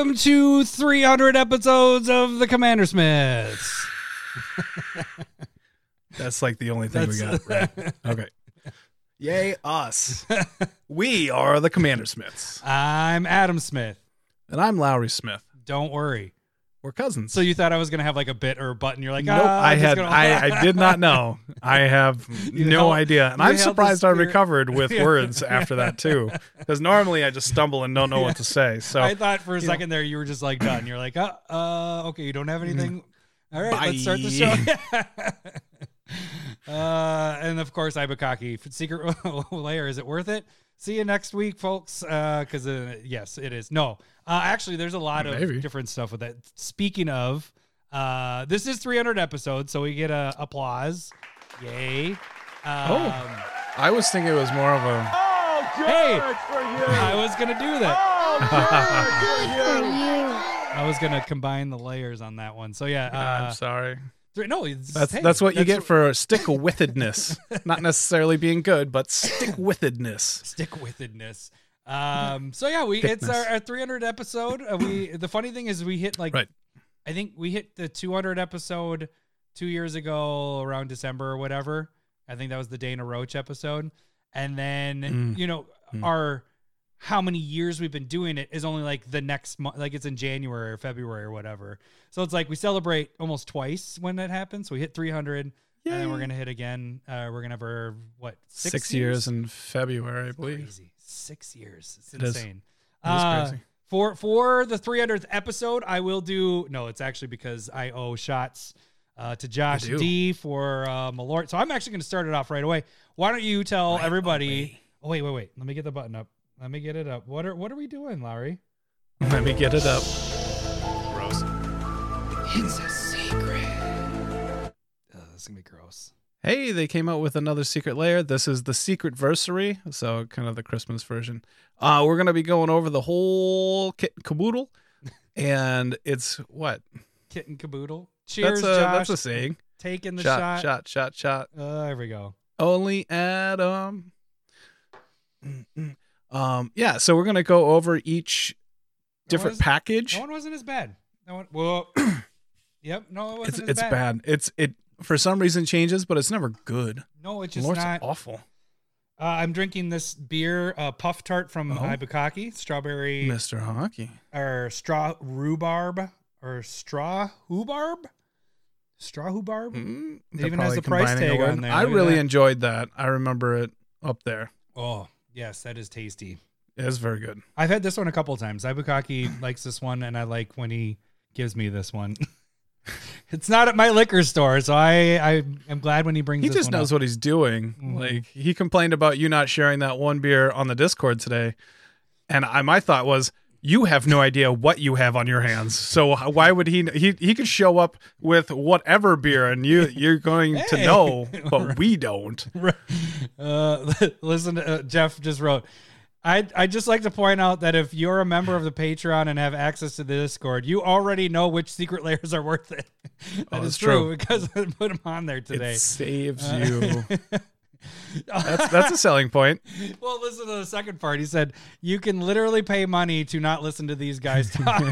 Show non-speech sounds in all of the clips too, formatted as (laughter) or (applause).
welcome to 300 episodes of the Commander Smiths. (laughs) That's like the only thing we got. Right? (laughs) Okay. Yay, us. we are the Commander Smiths. I'm Adam Smith. And I'm Lowry Smith. Don't worry. We're cousins. So you thought I was gonna have like a bit or a button? You're like, nope, ah, I had I, I did not know. (laughs) I have You no held- idea. And I'm surprised I recovered (laughs) with Yeah. words after that (laughs) too. Because normally I just stumble and don't know what to say. So I thought for a know. second there you were just like done. You're like, uh, uh okay, you don't have anything. All right, Bye. let's start the show. uh, and of course, Ibukaki Secret Lair. Is it worth it? See you next week, folks. Because uh, yes, it is. No, uh, actually, there's a lot of different stuff with that. Speaking of, uh, this is 300 episodes, so we get a applause. Yay! Um, Oh. I was thinking it was more of a Oh, good Hey, I was gonna do that. Oh, (laughs) Good for you. I was gonna combine the layers on that one. So yeah, uh, I'm sorry. Th- no, it's, That's hey, that's what you that's get for stick withedness. (laughs) Not necessarily being good, but stick withedness. stick withedness. Um, so yeah, we it's our, our 300 episode. Uh, we the funny thing is we hit like Right. I think we hit the 200 episode two years ago around December or whatever. I think that was the Dana Roach episode, and then Mm. you know Mm. our how many years we've been doing it is only like the next month, like it's in January or February or whatever. So it's like we celebrate almost twice when that happens. So we hit 300, and then we're gonna hit again. Uh, we're gonna have our what Six, years in February, I believe. crazy. Six years. It's It is. insane. It is Uh, crazy. For for the 300th episode, I will do. No, it's actually because I owe shots uh, to Josh. D for uh, Malort. So I'm actually going to start it off right away. Why don't you tell Right everybody? away. Oh wait, wait, wait. Let me get the button up. Let me get it up. What are what are we doing, Larry? Let me get it up. Gross. It's a secret. Oh, this is gonna be gross. Hey, they came out with another Secret Lair. This is the Secretversary, so kind of the Christmas version. Uh, we're gonna be going over the whole kit and caboodle, (laughs) and it's what? Kitten caboodle. Cheers, that's a Josh. that's a saying. Taking the shot, shot. shot, shot, shot. Uh, there we go. Only Adam. Mm-mm. Um, yeah. So we're gonna go over each different was- package. That one wasn't as bad. That one. Well. Yep. No, it wasn't It's it's bad. bad. It's it for some reason changes, but it's never good. No, it's just Lord's not. awful. Uh, I'm drinking this beer, uh, Puff Tart from Oh. Ibukaki, strawberry Mr. Hockey. or straw rhubarb or straw rhubarb, straw rhubarb. Mm, It even has the price tag on there. I Look really that. enjoyed that. I remember it up there. Oh, yes, that is tasty. It is very good. I've had this one a couple times. Ibukaki likes this one, and I like when he gives me this one. (laughs) (laughs) it's not at my liquor store, so I I am glad when he brings. It. He just knows up. what he's doing. Mhm. Like he complained about you not sharing that one beer on the Discord today, and I, my thought was, you have no idea what you have on your hands. So why would he? He he could show up with whatever beer, and you (laughs) you're going to know, (laughs) but we don't. Uh, listen, to, uh, Jeff just wrote. I I just like to point out that if you're a member of the Patreon and have access to the Discord, you already know which secret (laughs) layers are worth it. That Oh, is true. because I put them on there today. It saves Uh, you. (laughs) That's that's a selling point. well, listen to the second part. He said you can literally pay money to not listen to these guys talk. (laughs)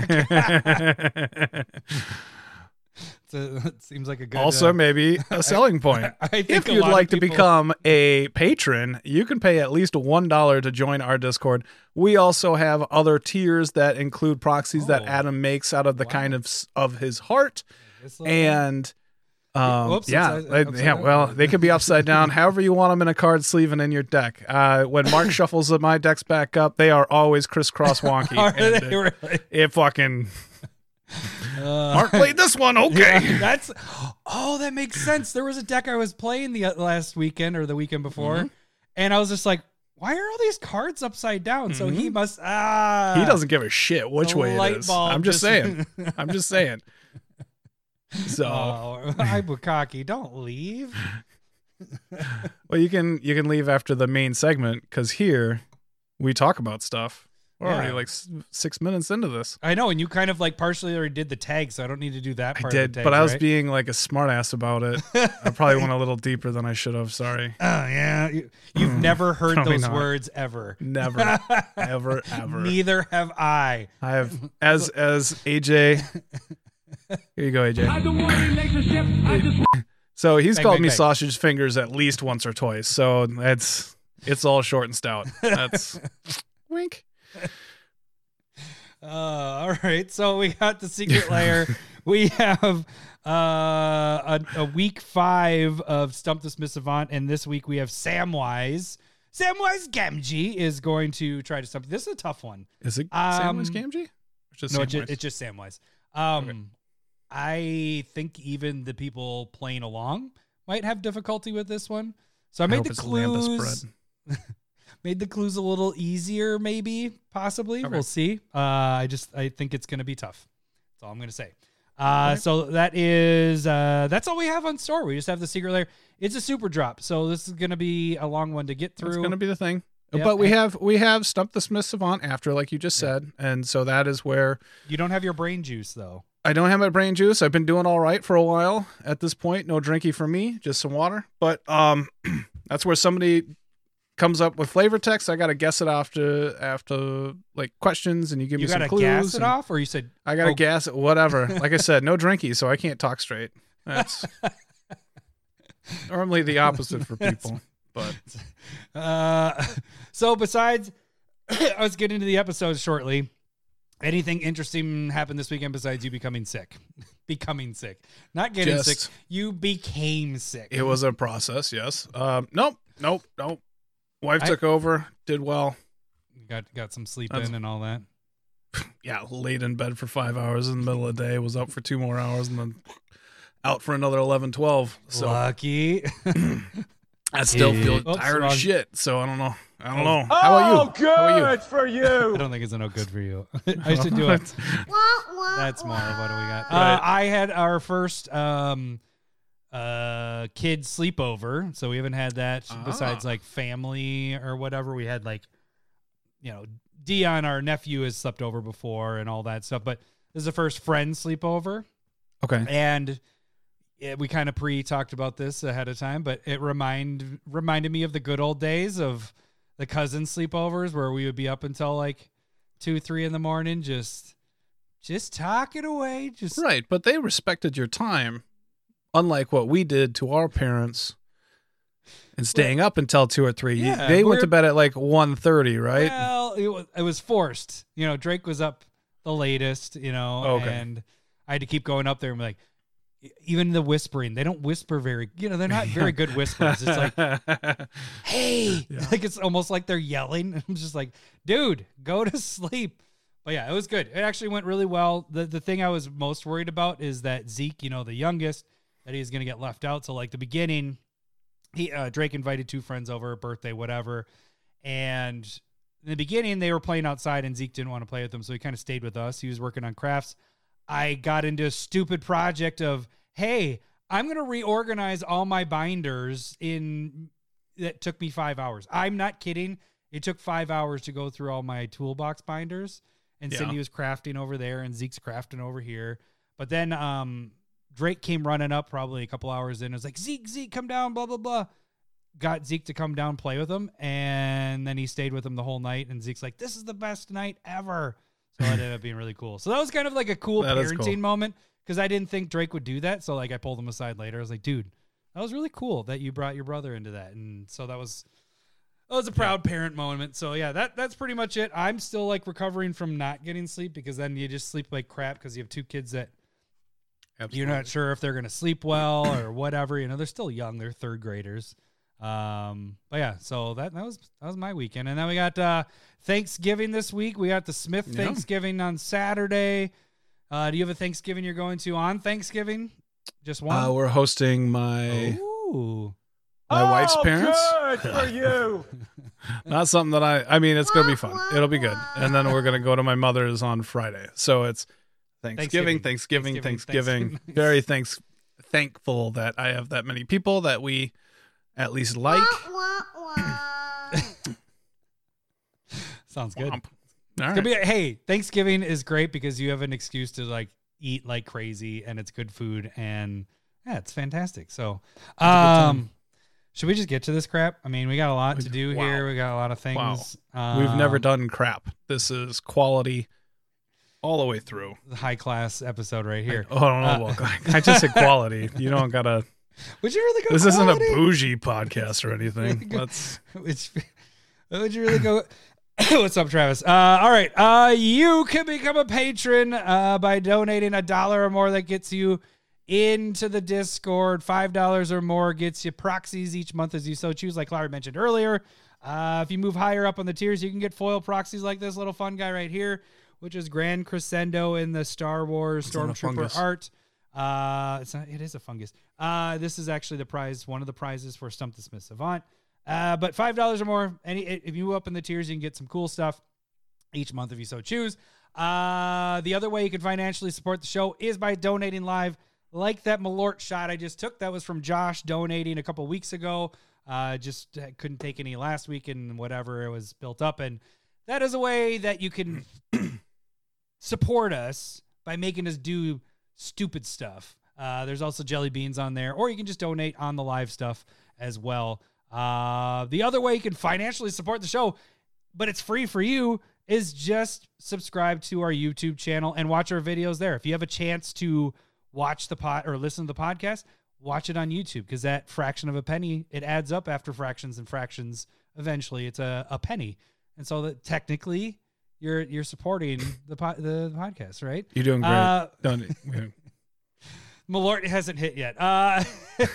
A- (laughs) it seems like a good. also, uh, maybe (laughs) a selling point. (laughs) I think if you'd like to become a patron, you can pay at least one dollar to join our Discord. We also have other tiers that include proxies that Oh. Adam makes out of the Wow. kind of of his heart, and um, Whoops, yeah, upside- upside yeah. down. Well, they could be upside down, however you want them in a card sleeve and in your deck. Uh, when Mark shuffles my decks back up, they are always crisscross wonky. Are and they really? it fucking Uh, Mark played this one. (laughs) Okay. Yeah, that's oh, that makes sense. There was a deck I was playing the uh, last weekend or the weekend before, Mm-hmm. and I was just like, "Why are all these cards upside down?" So he must ah. Mm-hmm. he doesn't give a shit which way it is. I'm just just- saying. (laughs) I'm just saying. So, Oh, (laughs) Ibukaki, don't leave. well, you can you can leave after the main segment because here we talk about stuff. We're already like s- six minutes into this. I know, and you kind of like partially already did the tag, so I don't need to do that I did, of the but I was right? being like a smartass about it. (laughs) I probably went a little deeper than I should have. Sorry. Oh yeah, you, you've mm. never heard Probably those not. words ever. Never, (laughs) ever, ever. Neither have I. I have as as AJ. Here you go, AJ. (laughs) So he's Bang, called bang, me bang. sausage fingers at least once or twice. So that's it's all short and stout. That's wink. (laughs) Uh, all right, so we got the Secret Lair. (laughs) we have uh, a, a week five of Stump the Smith Savant, and this week we have Samwise. Samwise Gamgee is going to try to stump. This is a tough one. Is it Um, Samwise Gamgee? Just no, it's Samwise? just, it's just Samwise. Um, I think even the people playing along might have difficulty with this one. So I I made the it's clues bread. (laughs) made the clues a little easier, maybe, possibly. Okay. We'll see. Uh, I just I think it's going to be tough. That's all I'm going to say. Uh, so that is uh, that's all we have on store. We just have the Secret Lair. It's a super drop, so this is going to be a long one to get through. It's going to be the thing. Yeah, but we have we have Stump the Smith Savant after, like you just said, and so that is where you don't have your brain juice though. I don't have my brain juice. I've been doing all right for a while at this point. No drinky for me, just some water. But um, (clears throat) that's where somebody comes up with flavor text. I got to guess it after after like questions, and you give You me some clues. You got to clues. gas it off, or you said I got to Oh. gas it. Whatever. Like I said, no (laughs) drinky, so I can't talk straight. That's (laughs) normally the opposite for people. But (laughs) Uh, so besides, I was getting into the episode shortly. Anything interesting happened this weekend besides you becoming sick? becoming sick, not getting Just- sick. You became sick. it was a process. Yes. Um. Nope. Nope. Nope. Wife I- took over. Did well. got got some sleep That's- in and all that. (laughs) yeah, laid in bed for five hours in the middle of the day, was up for two more hours, and then out for another 11, 12. So Lucky. (clears throat) I still feel Oops, tired wrong. of shit. So I don't know. I don't know. How about you? How about for you. (laughs) I don't think it's no good for you. (laughs) I should do it. That's more what do we got. Uh, I had our first um, uh, kid sleepover, so we haven't had that besides Ah. like family or whatever. We had like, you know, Dion, our nephew, has slept over before and all that stuff. But this is the first friend sleepover, Okay. and yeah, we kind of pre talked about this ahead of time, but it remind reminded me of the good old days of the cousin sleepovers where we would be up until like two, three in the morning, just just talking away, just Right. But they respected your time, unlike what we did to our parents. And staying up until two or three. Yeah, they went to bed at like 1.30, right? Well, it was, it was forced. You know, Drake was up the latest, you know, Okay. and I had to keep going up there and be like, even the whispering, they don't whisper very, you know, they're not very good whispers. It's like, (laughs) hey, (laughs) like it's almost like they're yelling. (laughs) I'm just like, dude, go to sleep. But yeah, it was good. It actually went really well. The the thing I was most worried about is that Zeke, you know, the youngest, that he's gonna get left out. So like the beginning, he uh, Drake invited two friends over, birthday, whatever, and in the beginning they were playing outside and Zeke didn't want to play with them, so he kind of stayed with us. He was working on crafts. I got into a stupid project of, hey, I'm gonna reorganize all my binders in that took me five hours. I'm not kidding. It took five hours to go through all my toolbox binders. And Yeah. Cindy was crafting over there and Zeke's crafting over here. But then um Drake came running up probably a couple hours in. and was like, Zeke, Zeke, come down, blah, blah, blah. Got Zeke to come down, play with him. And then he stayed with him the whole night. And Zeke's like, this is the best night ever. So it ended up being really cool. So that was kind of like a cool (laughs) That parenting cool. moment because I didn't think Drake would do that. So like I pulled him aside later. I was like, dude, that was really cool that you brought your brother into that. And so that was that was a proud parent moment. So yeah, that that's pretty much it. I'm still like recovering from not getting sleep because then you just sleep like crap because you have two kids that you're not sure if they're gonna sleep well or whatever. You know, they're still young. They're third graders. Um, but yeah, so that that was that was my weekend, and then we got uh Thanksgiving this week. We got the Smith Yeah. Thanksgiving on Saturday. Uh, do you have a Thanksgiving you're going to on Thanksgiving? Just one. Uh, we're hosting my Ooh. my wife's Oh, parents. Good for (laughs) you. Not something that I. I mean, it's gonna be fun. It'll be good. And then we're gonna go to my mother's on Friday. So it's Thanksgiving, Thanksgiving. Thanksgiving, Thanksgiving, Thanksgiving. Thanksgiving. (laughs) Very thanks thankful that I have that many people that we at least like. (laughs) Sounds good. Womp. All It's gonna be hey, Thanksgiving is great because you have an excuse to like eat like crazy and it's good food and yeah, it's fantastic. So, a good time. um, should we just get to this crap? I mean, we got a lot to do Wow. here. We got a lot of things. Wow, We've never Um, done crap. This is quality all the way through. the high class episode right here. Oh, I don't know. Uh, (laughs) I just said quality. You don't gotta. (laughs) Would you really go? This isn't a bougie (laughs) podcast or anything. Let's. Which would you really go? (coughs) (coughs) What's up, Travis? Uh, all right. Uh, you can become a patron uh, by donating a dollar or more. That gets you into the Discord. Five dollars or more gets you proxies each month as you so choose. Like Larry mentioned earlier. Uh, if you move higher up on the tiers, you can get foil proxies like this little fun guy right here, which is Grand Crescendo in the Star Wars It's not a Stormtrooper art. Uh, it's not. It is a fungus. Uh, this is actually the prize. One of the prizes for Stump the Smith Savant. Uh, but five dollars or more. Any if you up in the tiers, you can get some cool stuff each month if you so choose. Uh, the other way you can financially support the show is by donating live, like that Malort shot I just took. That was from Josh donating a couple weeks ago. Uh, just couldn't take any last week and whatever it was built up, and that is a way that you can (clears throat) support us by making us do stupid stuff. Uh, there's also jelly beans on there, or you can just donate on the live stuff as well. Uh, the other way you can financially support the show, but it's free for you, is just subscribe to our YouTube channel and watch our videos there. If you have a chance to watch the pot or listen to the podcast, watch it on YouTube because that fraction of a penny it adds up after fractions and fractions. Eventually, it's a, a penny, and so that technically you're you're supporting the po- the podcast, right? You're doing great. Uh, Don't- (laughs) Malort hasn't hit yet. Uh, (laughs)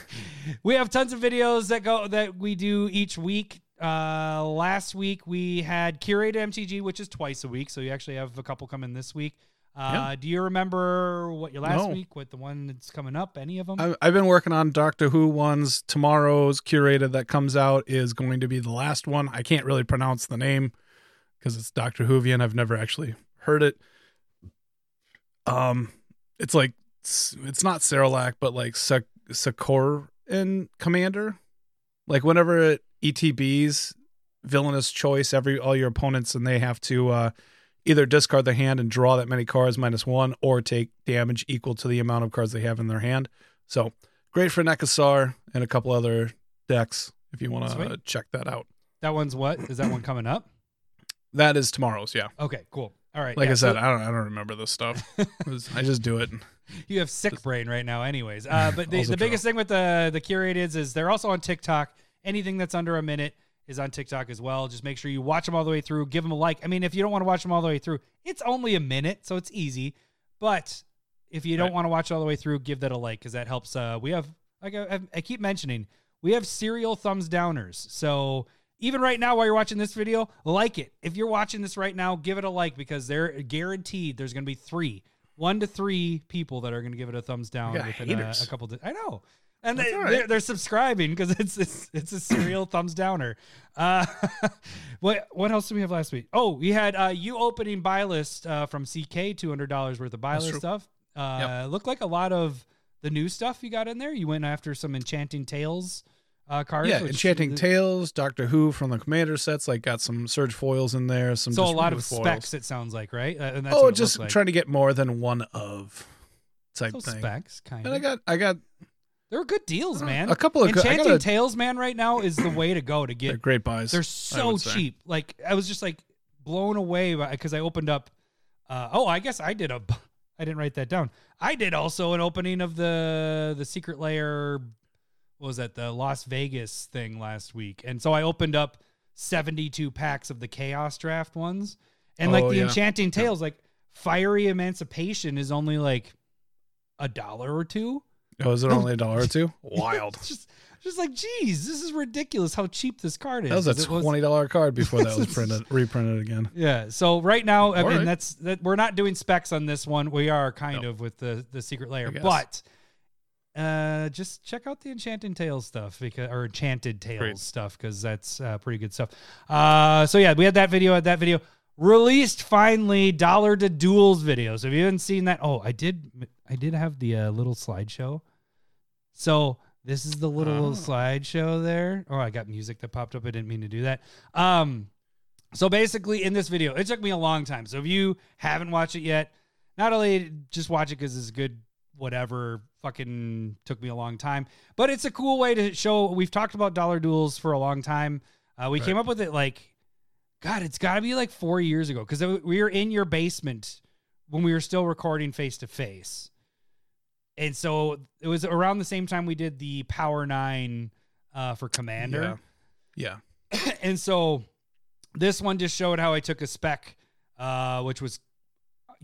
we have tons of videos that go that we do each week. Uh, last week we had curated MTG, which is twice a week, so you actually have a couple coming this week. Uh, Do you remember what your last No. week? What the one that's coming up? Any of them? I- I've been working on Doctor Who ones. Tomorrow's curated that comes out is going to be the last one. I can't really pronounce the name because it's Doctor Whovian. I've never actually heard it. Um, it's like it's not Cerelac, but like Sak- Sakoran Commander. Like whenever it ETBs villainous choice, every all your opponents and they have to uh, either discard their hand and draw that many cards minus one, or take damage equal to the amount of cards they have in their hand. So great for Nekusar and a couple other decks if you want to check that out. that one's what? Is that one coming up? That is tomorrow's, yeah. Okay, cool. All right. Like yeah, I said, so- I don't I don't remember this stuff. (laughs) Was- I just do it. you have sick brain right now anyways uh, but the, (laughs) the biggest thing with the the curateds is they're also on tiktok anything that's under a minute is on tiktok as well just make sure you watch them all the way through give them a like i mean if you don't want to watch them all the way through it's only a minute so it's easy but if you don't Right. want to watch all the way through give that a like because that helps uh we have like I, I keep mentioning we have serial thumbs downers so even right now while you're watching this video like it if you're watching this right now give it a like because they're guaranteed there's going to be three one to three people that are going to give it a thumbs down within a, a couple. Di- I know, and That's they, all right. they're, they're subscribing because it's, it's it's a serial thumbs downer. Uh, (laughs) what what else did we have last week? Oh, we had uh, you opening buy list uh, from CK, two hundred dollars worth of buy That's list true. stuff. Uh, Looked like a lot of the new stuff you got in there. You went after some Enchanting Tales uh, cards. Yeah, Enchanting Tales, Doctor Who from the Commander sets. Like got some Surge foils in there. Some So a lot of foils. specs. It sounds like right. Uh, and that's oh, just like. trying to get more than one of type so thing. specs kind of. And I got I got There are good deals, man. a couple of Enchanting gotta- Tales, man. Right now is the way to go to get great buys. They're so cheap. Like I was just like blown away because I opened up. Uh, oh, I guess I did a. (laughs) I didn't write that down. I did also an opening of the the Secret Lair. What was that the Las Vegas thing last week? And so I opened up seventy two packs of the Chaos Draft ones, and like Oh, the yeah. Enchanting Tales, like Fiery Emancipation is only like a dollar or two. Oh, is it only a dollar or two? (laughs) Wild. Just just like, geez, this is ridiculous how cheap this card is. That was a twenty dollar card (laughs) before that was printed reprinted again. Yeah. So right now, I All mean, right. that's that we're not doing specs on this one. We are kind No. of with the the Secret Lair, but uh, just check out the Enchanted Tales stuff because or Enchanted Tales Great. stuff because that's uh, pretty good stuff. Uh, so yeah, we had that video. Had that video released finally. Dollar to duels video. So if you haven't seen that, oh, I did. I did have the uh, little slideshow. So this is the little Oh. slideshow there. Oh, I got music that popped up. I didn't mean to do that. Um, So basically, in this video, it took me a long time. So if you haven't watched it yet, not only just watch it because it's good, whatever, fucking took me a long time, but it's a cool way to show. We've talked about dollar duels for a long time. Uh, we Right. came up with it like, God, it's got to be like four years ago because we were in your basement when we were still recording face to face. And so it was around the same time we did the Power Nine uh, for Commander Yeah. Yeah. (coughs) and so this one just showed how I took a spec, uh, which was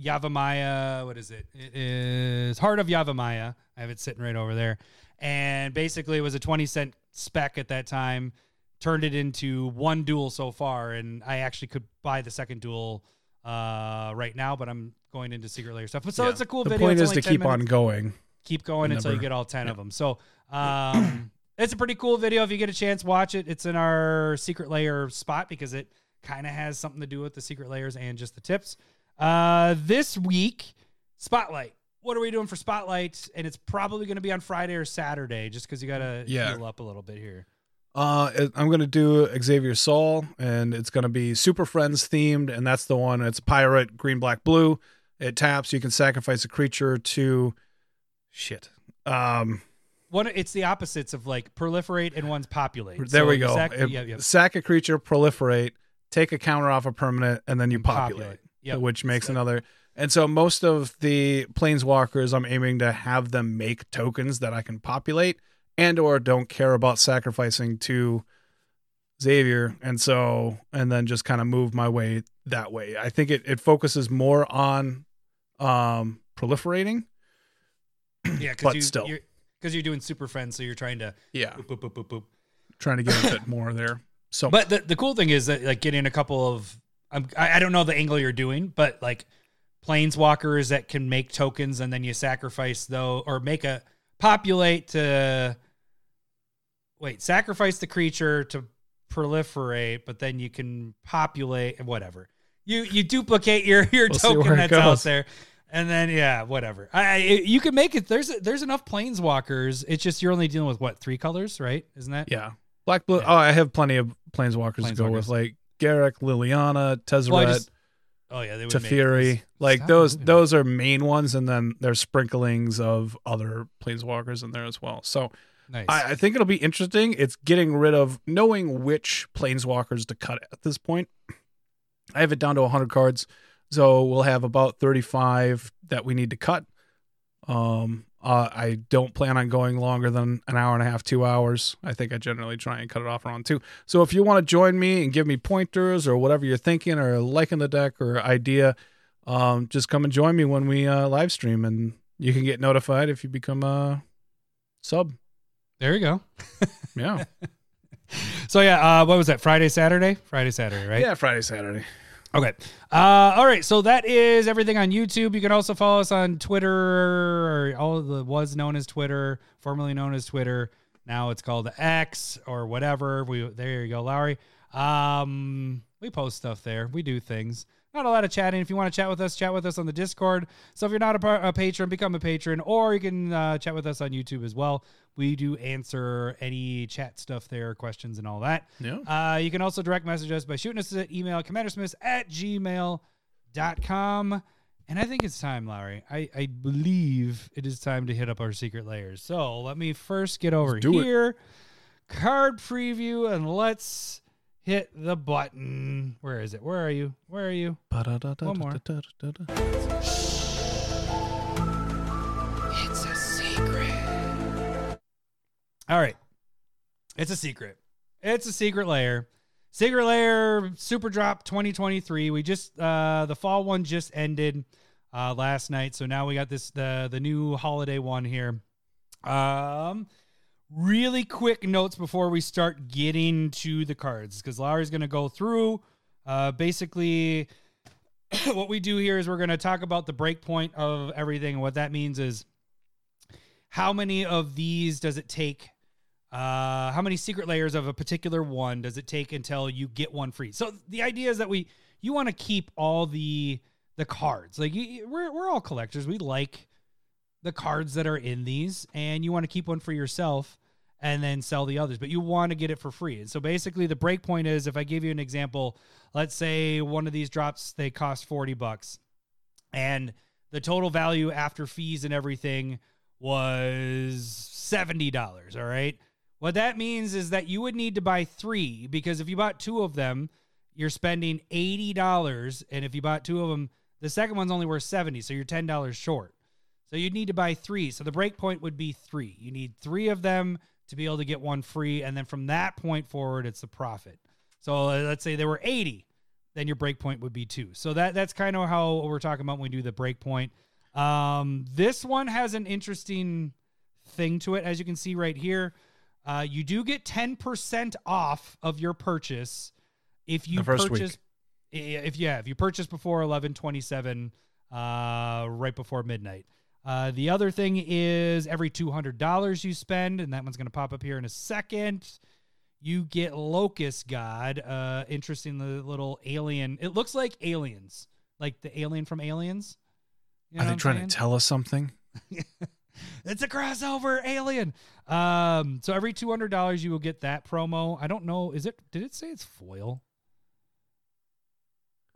Yavimaya. What is it? It is Heart of Yavimaya. I have it sitting right over there. And basically, it was a 20 cent spec at that time. Turned it into one duel so far. And I actually could buy the second duel uh, right now, but I'm going into Secret Lair stuff. But so Yeah. it's a cool the video. The point It's is to 10 keep on going. keep going until you get all 10 of them. So, um, (clears throat) it's a pretty cool video. If you get a chance, watch it. It's in our Secret Lair spot because it kind of has something to do with the Secret Lairs and just the tips. Uh, this week, Spotlight. What are we doing for Spotlight? And it's probably going to be on Friday or Saturday just because you got to Yeah. heal up a little bit here. Uh, I'm gonna do Xavier Sal, and it's gonna be Super Friends themed, and that's the one. It's pirate, green, black, blue. It taps. You can sacrifice a creature to shit. Um, One, it's the opposites of like proliferate and one's populate. there So we go. sac- It-. Sack a creature, proliferate, take a counter off a permanent, and then you And populate, Yep. which makes So- another. And so most of the planeswalkers, I'm aiming to have them make tokens that I can populate, and or don't care about sacrificing to Xavier, and so and then just kind of move my way that way. I think it it focuses more on um proliferating. Yeah, because but you, still. you're, because you're doing super friends, so you're trying to Yeah, boop, boop, boop. trying to get a bit more there. So But the, the cool thing is that like getting a couple of um, I, I don't know the angle you're doing, but like planeswalkers that can make tokens and then you sacrifice though or make a populate to wait sacrifice the creature to proliferate, but then you can populate whatever. You you duplicate your your We'll token that's out there. And then yeah, whatever. I, I you can make it. There's there's enough planeswalkers. It's just you're only dealing with what three colors, right? Isn't that? yeah, black blue. Yeah. Oh, I have plenty of planeswalkers, to go with, like Garruk, Liliana, Tezzeret. Well, just- oh yeah, they would Teferi. Like Stop those moving. those are main ones, and then there's sprinklings of other planeswalkers in there as well. So nice. I, I think it'll be interesting. It's getting rid of knowing which planeswalkers to cut at this point. I have it down to 100 cards, so we'll have about 35 that we need to cut. Um, uh, I don't plan on going longer than an hour and a half, two hours. I think I generally try and cut it off around two. So if you want to join me and give me pointers or whatever you're thinking or liking the deck or idea, um, just come and join me when we uh, live stream, and you can get notified if you become a sub. there you go. Yeah. (laughs) So yeah, uh, what was that? Friday, Saturday, Friday, Saturday, right? Yeah, Friday, Saturday. Okay. Uh, all right. So that is everything on YouTube. You can also follow us on Twitter, or all the was known as Twitter, formerly known as Twitter. Now it's called X or whatever. We there you go, Lowry. Um, we post stuff there. We do things. Not a lot of chatting. If you want to chat with us, chat with us on the Discord. So if you're not a, par- a patron, become a patron, or you can uh, chat with us on YouTube as well. We do answer any chat stuff there, questions and all that. Yeah. Uh, you can also direct message us by shooting us an email, commandersmiths at gmail.com. And I think it's time, Lowry. I, I believe it is time to hit up our Secret Lairs. So let me first get over do it. here. Card preview, and let's hit the button. Where is it? Where are you? Where are you? One more. It's a secret. All right. It's a secret. It's a Secret Lair. Secret Lair super drop 2023. We just uh the fall one just ended uh last night. So now we got this the the new holiday one here. Um really quick notes before we start getting to the cards because Lowry's going to go through. Uh basically (coughs) what we do here is we're going to talk about the break point of everything and what that means is how many of these does it take uh how many Secret Lairs of a particular one does it take until you get one free? So the idea is that we you want to keep all the the cards. Like we're, we're all collectors. We like the cards that are in these and you want to keep one for yourself and then sell the others. But you want to get it for free. And so basically, the break point is if I give you an example, let's say one of these drops they cost forty bucks, and the total value after fees and everything was seventy dollars. All right. What that means is that you would need to buy three because if you bought two of them, you're spending eighty dollars, and if you bought two of them, the second one's only worth seventy, so you're ten dollars short. So you'd need to buy three. So the break point would be three. You need three of them to be able to get one free, and then from that point forward, it's the profit. So uh, let's say there were eighty, then your break point would be two. So that that's kind of how we're talking about when we do the break point. Um, this one has an interesting thing to it, as you can see right here. Uh, you do get 10% off of your purchase if you purchase i- if yeah, if you purchase before 1127 uh right before midnight. Uh the other thing is every $200 you spend and that one's going to pop up here in a second, you get Locust God, uh interesting the little alien. It looks like aliens, like the alien from Aliens. You know Are they trying saying? to tell us something? (laughs) it's a crossover alien. Um, so every two hundred dollars you will get that promo. I don't know. Is it? Did it say it's foil?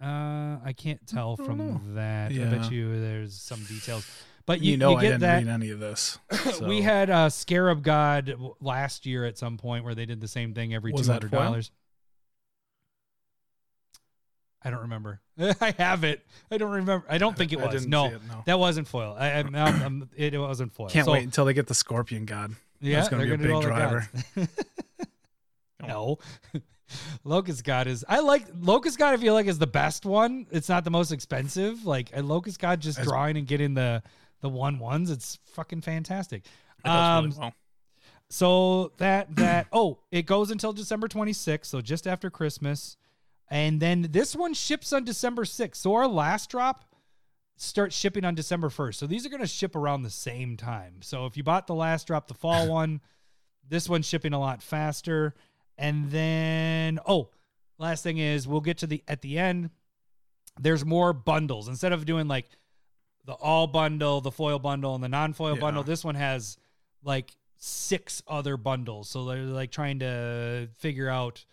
Uh, I can't tell don't from know. that. I bet you there's some details, but you, You, know, you I didn't that. read any of this. (laughs) so- we had uh, Scarab God last year at some point where they did the same thing every two hundred dollars. I don't remember. (laughs) I have it. I don't remember. I don't think it was. No, it, no. that wasn't foil. I, I'm, I'm, (clears throat) I'm- it wasn't foil. Can't So- wait until they get the Scorpion God. yeah, That's gonna they're be a big driver. (laughs) no. Locust God is I like Locust God I feel like is the best one. It's not the most expensive. Like Locust God just As- drawing and getting the the one ones, it's fucking fantastic. Um, really well. so that that oh, it goes until December 26th, so just after Christmas. And then this one ships on December 6th. So our last drop starts shipping on December 1st. So these are going to ship around the same time. So if you bought the last drop, the fall (laughs) one, this one's shipping a lot faster. And then oh, last thing is we'll get to the at the end there's more bundles instead of doing like the all bundle, the foil bundle, and the non-foil Yeah. bundle. This one has like six other bundles, so they're like trying to figure out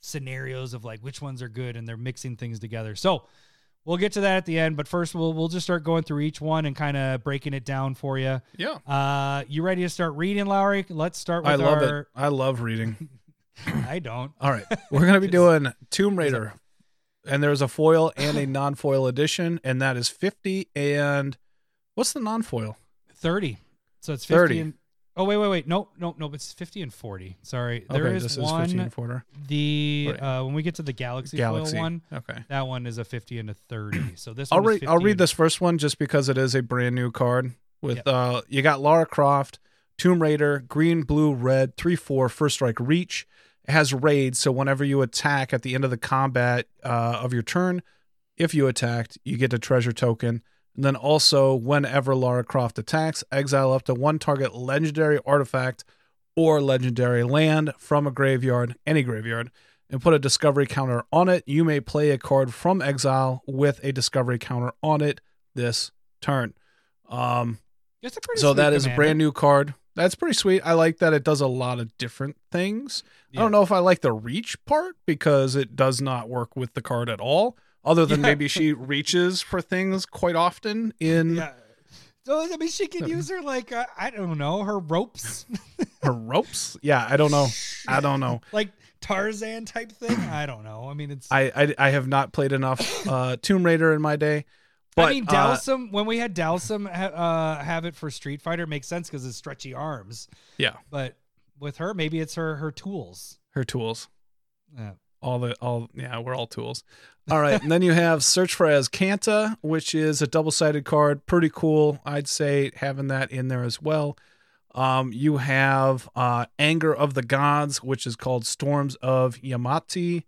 scenarios of like which ones are good, and they're mixing things together. So we'll get to that at the end, but first we'll we'll just start going through each one and kind of breaking it down for you. Yeah. Uh, you ready to start reading, Lowry? Let's start with I love our. it. I love reading. (laughs) I don't. All right. We're going to be (laughs) doing Tomb Raider. And there's a foil and a non foil edition, and that is 50 and what's the non foil? 30. So it's 50 30. and Oh wait, wait, wait. No, no, nope. It's 50 and 40. Sorry. there okay, is one is 50 and the uh when we get to the Galaxy, Galaxy. foil one, Okay. that one is a 50 and a 30. (clears throat) So this I'll one is read I'll read this first one just because it is a brand new card with Yep. uh you got Lara Croft, Tomb Raider, green, blue, red, 3-4 first strike reach. Has raid, so whenever you attack at the end of the combat uh, of your turn, if you attacked, you get a treasure token. And then also, whenever Lara Croft attacks, exile up to one target legendary artifact or legendary land from a graveyard, any graveyard, and put a discovery counter on it. You may play a card from exile with a discovery counter on it this turn. Um, It's a pretty so that is a brand new card. That's pretty sweet. I like that it does a lot of different things. I don't know if I like the reach part because it does not work with the card at all. Other than Yeah. maybe she (laughs) reaches for things quite often in Yeah. So I mean she can use her like uh, I don't know, her ropes, her ropes. Yeah, I don't know. I don't know. (laughs) like Tarzan type thing. I don't know. I mean it's I I, I have not played enough uh, Tomb Raider in my day. But I mean, uh, Dhalsim. when we had Dhalsim ha- uh, have it for Street Fighter, it makes sense because it's stretchy arms. yeah, But with her, maybe it's her her tools. her tools. Yeah. all the all yeah we're all tools (laughs) all right and then you have search for Azcanta, which is a double-sided card pretty cool i'd say having that in there as well um you have uh anger of the gods which is called storms of yamati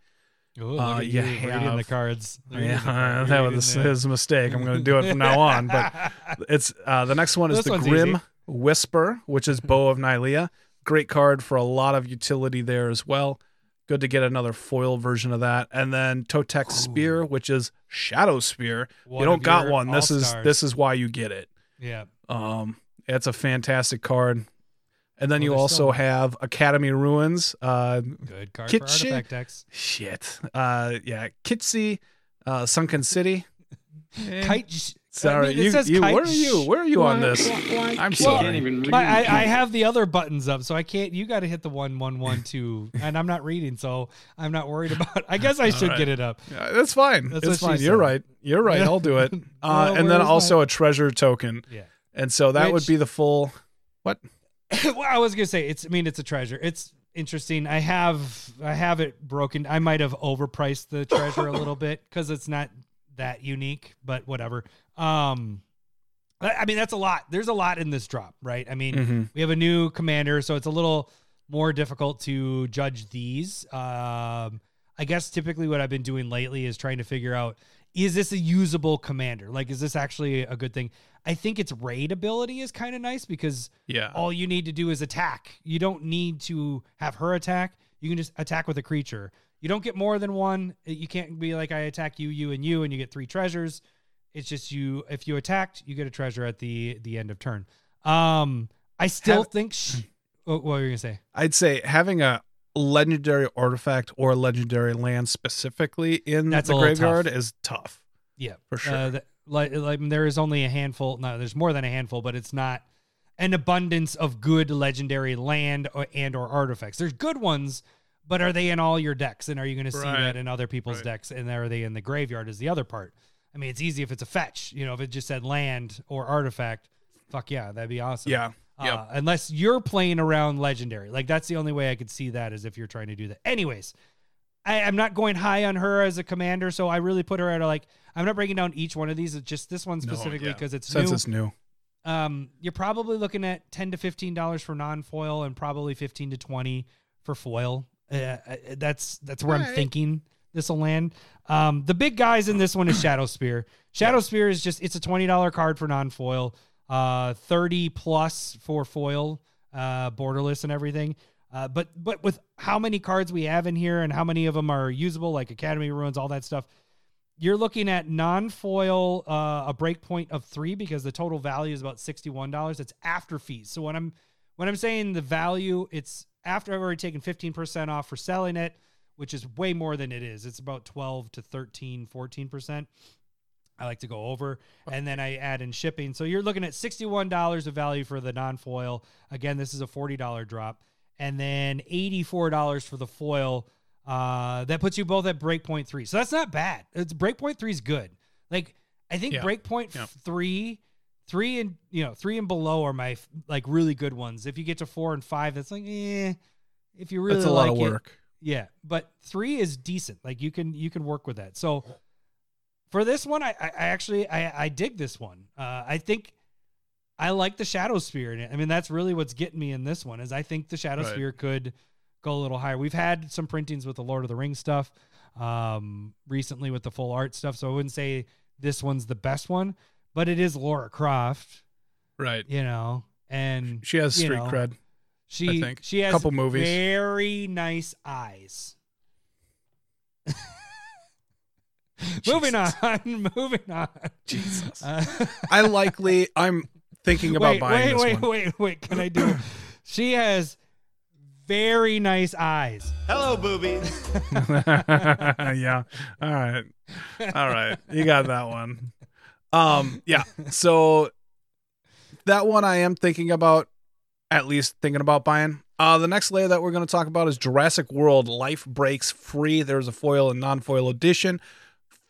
Ooh, Uh, you you reading the cards. Reading the (laughs) yeah that was his mistake. I'm going to do it from now on but (laughs) it's uh the next one is This the grim easy. whisper which is bow of nylea. Great card for a lot of utility there as well. Good to get another foil version of that. And then totek spear which is shadow spear. One you don't got one. This is this is why you get it. Yeah. um it's a fantastic card And then Oh, you also still have Academy Ruins. Uh, Good card Kit for shit. artifact decks. shit. Uh, yeah, Kitsy, uh, Sunken City. Eh, Kite. Sorry, I mean, you, says you, kite where are you? Where are you on this? I'm I'm sorry. can't even read. I, I have the other buttons up, so I can't. You got to hit the one, one, one, two, (laughs) and I'm not reading, so I'm not worried about. I guess I should right. get it up. Yeah, that's fine. That's it's fine. You're said. right. You're right. I'll do it. (laughs) Uh, Well, and then also my- a treasure token. Yeah. And so that would be the full. (laughs) well, I was gonna say it's. I mean, it's a treasure. It's interesting. I have I have it broken. I might have overpriced the treasure a (laughs) little bit because it's not that unique, but whatever. Um, I mean, that's a lot. There's a lot in this drop, right? I mean, Mhm. we have a new commander, so it's a little more difficult to judge these. Um, I guess typically what I've been doing lately is trying to figure out is this a usable commander? Like, is this actually a good thing? I think its raid ability is kind of nice because Yeah. all you need to do is attack. You don't need to have her attack. You can just attack with a creature. You don't get more than one. You can't be like I attack you, you, and you, and you get three treasures. It's just you. If you attacked, you get a treasure at the the end of turn. Um, I still Have- think. Sh- (clears throat) what, what were you gonna say? I'd say having a legendary artifact or legendary land specifically in That's the graveyard tough. is tough. Yeah, For sure. Uh, that, like, like there is only a handful. No, there's more than a handful, but it's not an abundance of good legendary land or, and or artifacts. There's good ones, but are they in all your decks? And are you going to see Right. that in other people's Right. decks? And are they in the graveyard? Is the other part. I mean, it's easy if it's a fetch. You know, if it just said land or artifact, fuck yeah, that'd be awesome. Yeah. Uh, Yep. Unless you're playing around legendary, like that's the only way I could see that is if you're trying to do that. Anyways, I, I'm not going high on her as a commander, so I really put her at a, like I'm not breaking down each one of these. It's just this one No, specifically yeah. because it's Since new. it's new. Um, you're probably looking at ten to fifteen dollars for non-foil and probably fifteen to twenty for foil. Uh, uh, that's that's where I'm Alright. thinking this will land. Um, the big guys in this one is Shadow Spear. Shadow Spear is just it's a twenty dollar card for non-foil, uh, thirty plus for foil, uh, borderless and everything. Uh, but but with how many cards we have in here and how many of them are usable, like Academy Ruins, all that stuff, you're looking at non-foil uh, a breakpoint of three because the total value is about sixty-one dollars. It's after fees. So when I'm when I'm saying the value, it's after I've already taken fifteen percent off for selling it, which is way more than it is. It's about twelve to 13, 14 percent. I like to go over, and then I add in shipping. So you're looking at sixty-one dollars of value for the non-foil. Again, this is a forty-dollar drop, and then eighty-four dollars for the foil. Uh, that puts you both at breakpoint three. So that's not bad. It's breakpoint three is good. Like I think Yeah. breakpoint Yeah. three, three and you know three and below are my like really good ones. If you get to four and five, that's like eh. If you really That's a lot like of it, work. yeah, but three is decent. Like you can you can work with that. So for this one, I I, actually I I dig this one. Uh, I think I like the Shadow Spear in it. I mean, that's really what's getting me in this one. Is I think the Shadow Right. Spear could go a little higher. We've had some printings with the Lord of the Rings stuff um, recently with the full art stuff, so I wouldn't say this one's the best one, but it is Lara Croft, Right. you know, and She has street know, cred. she think. she has a Couple movies. very nice eyes. (laughs) (laughs) moving on, (laughs) moving on. Jesus. Uh, I likely I'm thinking (laughs) about wait, buying wait, this wait, one. wait, wait. Can I do? she has very nice eyes. Hello, boobies. yeah. All right. All right. You got that one. Um yeah. So that one I am thinking about at least thinking about buying. Uh the next layer that we're going to talk about is Jurassic World Life Breaks free. There's a foil and non-foil edition.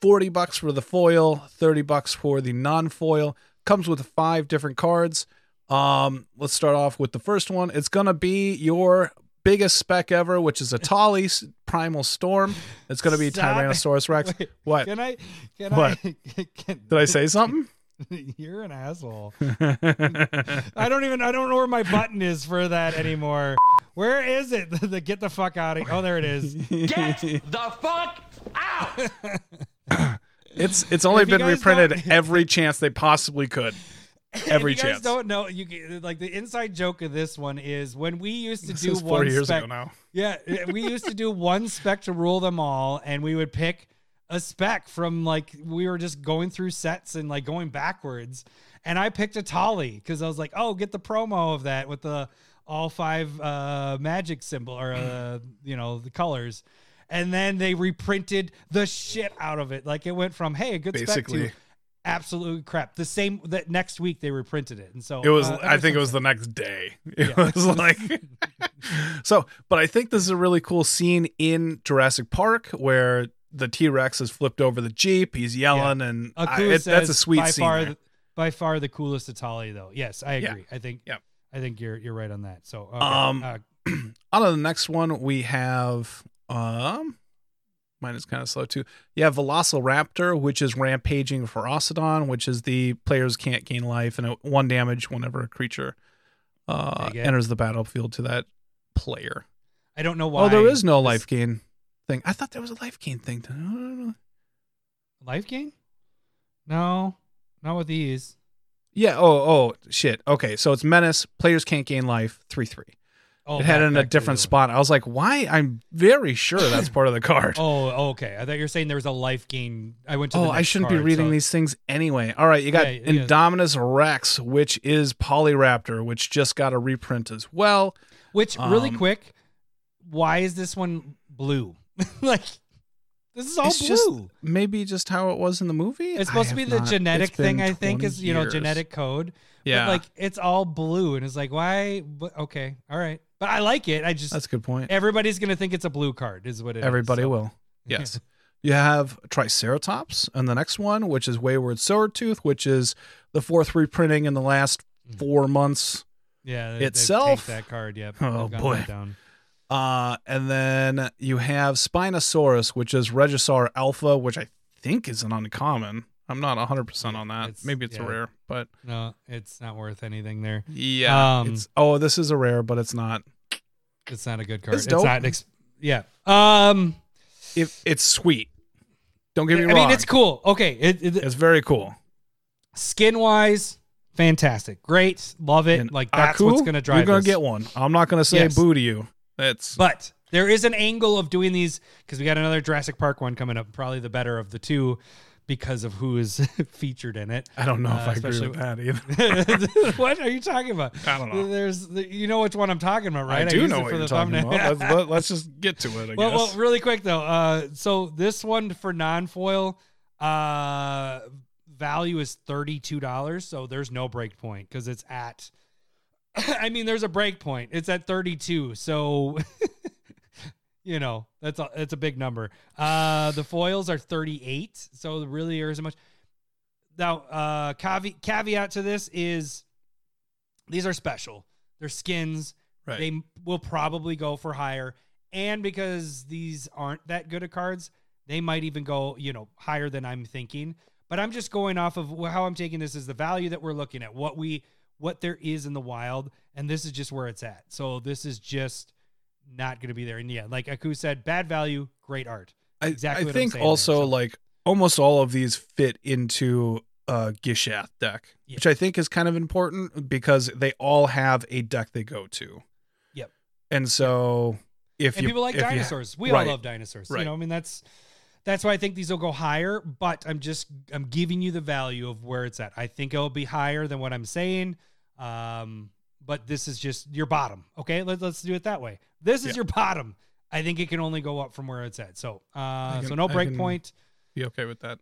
40 bucks for the foil, 30 bucks for the non-foil. Comes with five different cards. Um let's start off with the first one. It's going to be your biggest spec ever, which is Etali Primal Storm. It's going to be Stop. Tyrannosaurus Rex. Wait, What? Can I? Can What? I? (laughs) Can, Did I say something? (laughs) You're an asshole. I don't even. I don't know where my button is for that anymore. Where is it? (laughs) the get the fuck out of. Oh, there it is. Get the fuck out! (coughs) it's it's only been reprinted (laughs) every chance they possibly could. Every if you guys chance. don't know, you like the inside joke of this one is when we used to This do one years spec. ago now. Yeah, we used to do (laughs) one spec to rule them all, and we would pick a spec from like we were just going through sets and like going backwards. And I picked Etali because I was like, oh, get the promo of that with the all five uh, magic symbol or uh, you know the colors, and then they reprinted the shit out of it. Like it went from hey a good spec Basically. to absolute crap. The same that next week they reprinted it, and so It was. uh, I think it was the next day. (laughs) It Yeah. was like. (laughs) so, but I think this is a really cool scene in Jurassic Park where the T Rex has flipped over the jeep. He's yelling, and I- it- that's a sweet by scene. Far, the- by far the coolest Etali, though. Yes, I Yeah. agree. I think. Yeah. I think you're you're right on that. So okay. Um, uh, (clears throat) on to the next one, we have um mine is kind of slow too. Yeah, Velociraptor, which is rampaging Ferocidon, which is the players can't gain life and one damage whenever a creature uh enters the battlefield to that player. I don't know why. Oh, there is no this- life gain thing. I thought there was a life gain thing. No, no, no. life gain. No, not with these. Yeah. Oh, oh, shit. Okay, so it's menace. Players can't gain life. Three three. Oh, it had it in a back to the different spot. I was like, why? I'm very sure that's part of the card. Oh, okay. I thought you were saying there was a life gain. I went to. the Oh, I shouldn't card, be reading so- these things anyway. All right, you got Yeah, yeah. Indominus Rex, which is Polyraptor, which just got a reprint as well. Which really Um, quick, why is this one blue? (laughs) like this is all it's blue. just maybe just how it was in the movie. it's supposed I to be the not- genetic thing. I think is you know genetic code. Yeah, But like it's all blue, and it's like why? Okay, all right. But I like it. I just that's a good point. everybody's gonna think it's a blue card. Is what it is, Everybody so. will. (laughs) Yes. You have Triceratops and the next one, which is Wayward Swordtooth, which is the fourth reprinting in the last Mm. four months. Yeah, they- they've Itself? tanked that card. Yep. Oh, they've gone boy. that Down. Uh, and then you have Spinosaurus, which is Regisaur Alpha, which I think is an uncommon. I'm not 100% on that. It's- Maybe it's a rare, but No, it's not worth anything there. yeah. Um, it's, oh, this is a rare, but it's not. It's not a good card. It's It's, not. Ex- yeah. Um. It, it's sweet. Don't get me I wrong. I mean, it's cool. Okay. It, it, It's very cool. skin wise, fantastic, great, love it. And like that's Aku, what's gonna drive. You're gonna get one. I'm not gonna say Yes. boo to you. It's But there is an angle of doing these because we got another Jurassic Park one coming up, probably the better of the two because of who is (laughs) featured in it. I don't know Uh, if I agree with that either. (laughs) what are you talking about? I don't know. There's, you know which one I'm talking about, right? I do used know what for you're the talking thumbnail. about. Let's, let, let's just (laughs) get to it. I well, well, really quick though. Uh, so this one for non-foil, uh, value is thirty-two dollars. So there's no break point because it's at. I mean, there's a break point. It's at thirty-two. So. You know that's a it's a big number. Uh, the foils are 38, so really there isn't much. Now, uh, caveat, caveat to this is these are special. They're skins. Right. They will probably go for higher. And because these aren't that good of cards, they might even go, you know, higher than I'm thinking. But I'm just going off of how I'm taking this is the value that we're looking at, what we what there is in the wild, and this is just where it's at. So this is just not going to be there. And yeah, like Aku said, bad value, great art. Exactly I what I'm think saying there, also so- like almost all of these fit into a Gishath deck, Yeah. which I think is kind of important because they all have a deck they go to. Yep. And so if and you people like if you- dinosaurs. we right. all love dinosaurs. You know, I mean that's that's why I think these will go higher, but I'm just I'm giving you the value of where it's at. I think it'll be higher than what I'm saying. Um, but this is just your bottom. Okay, Let, let's do it that way. This is Yeah. your bottom. I think it can only go up from where it's at. So, uh, can- so no break point. be okay with that.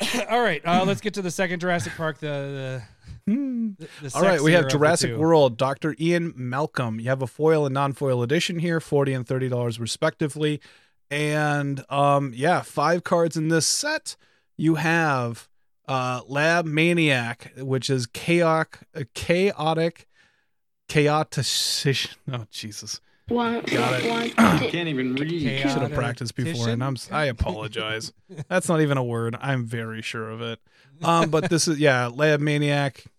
(coughs) All right, uh, let's get to the second Jurassic Park. The Hmm. the, the All right, we have Jurassic. World, Dr. Ian Malcolm. You have a foil and non-foil edition here, 40 and $30 respectively. And um yeah, five cards in this set. You have uh Lab Maniac, which is chaotic chaotic chaotic oh Jesus. One, Got it. (clears throat) Can't even read. Chaotic. Should have practiced before and I'm I (laughs) apologize. That's not even a word. I'm very sure of it. Um but this is yeah, Lab Maniac. (laughs)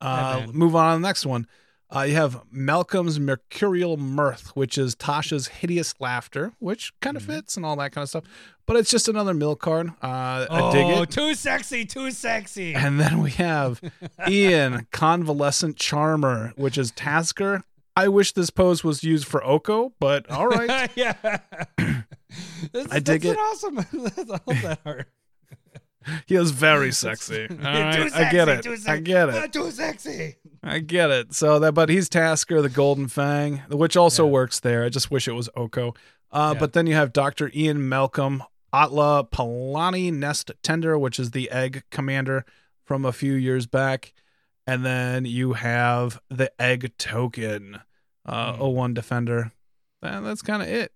Uh move on to the next one. Uh, you have Malcolm's Mercurial Mirth, which is Tasha's Hideous Laughter, which kind of Mhm. fits and all that kind of stuff. But it's just another milk card. Uh, Oh, I dig it. too sexy, too sexy. And then we have (laughs) Ian, Convalescent Charmer, which is Tasigur. I wish this pose was used for Oko, but all right. (laughs) yeah. (clears throat) That's, I dig it. Awesome. (laughs) that's, I love that art. (laughs) he is very (laughs) sexy. (laughs) All right, Too I get it. I get it. too sexy. I get it. So that, but he's Tasigur, the Golden Fang, which also Yeah. works there. I just wish it was Oko. Uh, Yeah. But then you have Doctor Ian Malcolm, Atla Palani Nest Tender, which is the Egg Commander from a few years back, and then you have the Egg Token, uh, Hmm. 01 Defender. And that's kind of it.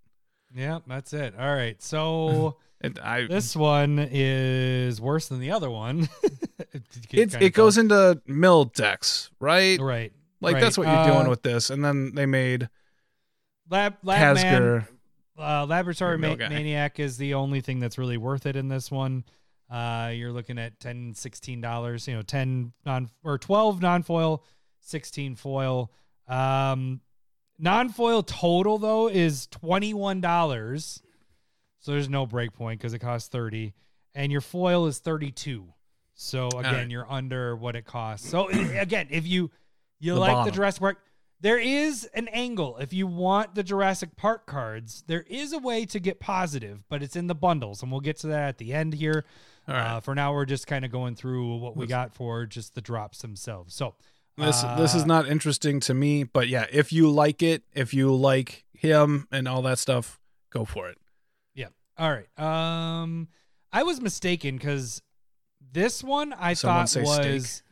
Yeah, that's it. All right. So it I this one is worse than the other one. (laughs) it, it goes into mill decks, right? right. Like right. that's what you're Uh, doing with this. And then they made Lab Lab Man, uh, Laboratory Ma- Maniac is the only thing that's really worth it in this one. Uh, you're looking at 10 16 dollars. You know, ten non or twelve non foil, sixteen foil. Um, non foil total though is twenty one dollars. So there's no break point because it costs thirty, and your foil is thirty two. So again, right. you're under what it costs. So (clears throat) again, if you you The like bottom. the Jurassic Park, there is an angle. If you want the Jurassic Park cards, there is a way to get positive, but it's in the bundles, and we'll get to that at the end here. All right. Uh, for now, we're just kind of going through what we got for just the drops themselves. So This this is uh, not interesting to me, but yeah, if you like it, if you like him and all that stuff, go for it. All right. Um, I was mistaken because this one I Someone thought was. steak.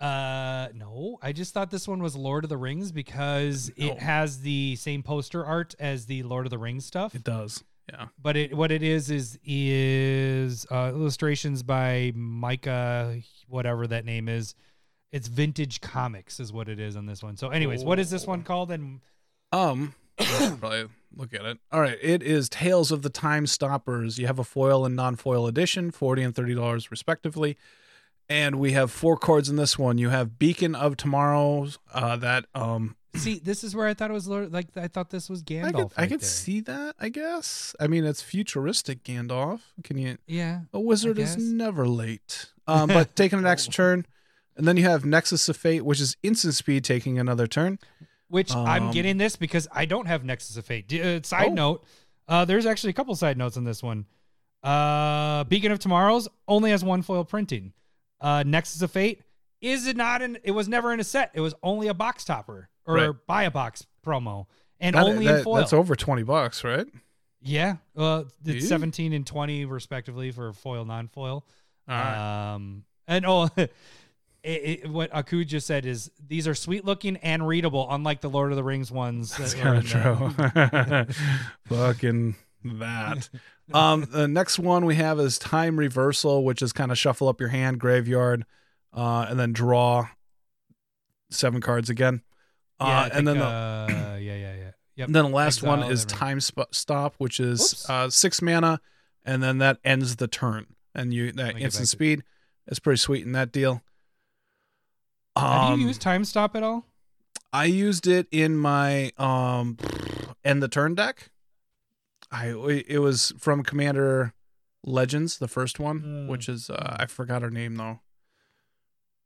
Uh no, I just thought this one was Lord of the Rings because No. it has the same poster art as the Lord of the Rings stuff. It does. Yeah. but it what it is is is uh, illustrations by Micah, whatever that name is. It's vintage comics, is what it is on this one. So, anyways, what is this one called? And Um, (coughs) probably look at it. All right, it is Tales of the Time Stoppers. You have a foil and non-foil edition, forty and thirty dollars respectively. And we have four cards in this one. You have Beacon of Tomorrow's. Uh, that um, see, this is where I thought it was Lord, like I thought this was Gandalf. I could I could see that. I guess. I mean, it's futuristic Gandalf. Can you? Yeah, A wizard is never late. Um, but (laughs) taking an extra turn, and then you have Nexus of Fate, which is instant speed, taking another turn. Which I'm Um, getting this because I don't have Nexus of Fate. Uh, side Oh. note, uh, there's actually a couple side notes on this one. Uh, Beacon of Tomorrow's only has one foil printing. Uh, Nexus of Fate is it not in? It was never in a set. It was only a box topper or Right. buy a box promo, and That- only that- in foil. That's over twenty bucks, right? yeah, uh, it's Ew. 17 and 20 respectively for foil, non-foil. Right. Um, and oh, (laughs) it, it, what Aku just said is these are sweet looking and readable, unlike the Lord of the Rings ones. That's that kind of true. (laughs) Fucking that. Um, the next one we have is time reversal, which is kind of shuffle up your hand, graveyard, uh, and then draw seven cards again. Yeah, Uh, think, and then the, uh, yeah, yeah, yeah. Yep. and then the last one is time sp- stop, which is uh, six mana, and then that ends the turn, and you that instant speed is pretty sweet in that deal. Have Um, you used time stop at all? I used it in my um end the turn deck. I it was from Commander Legends, the first one, Mm. which is uh, I forgot her name though.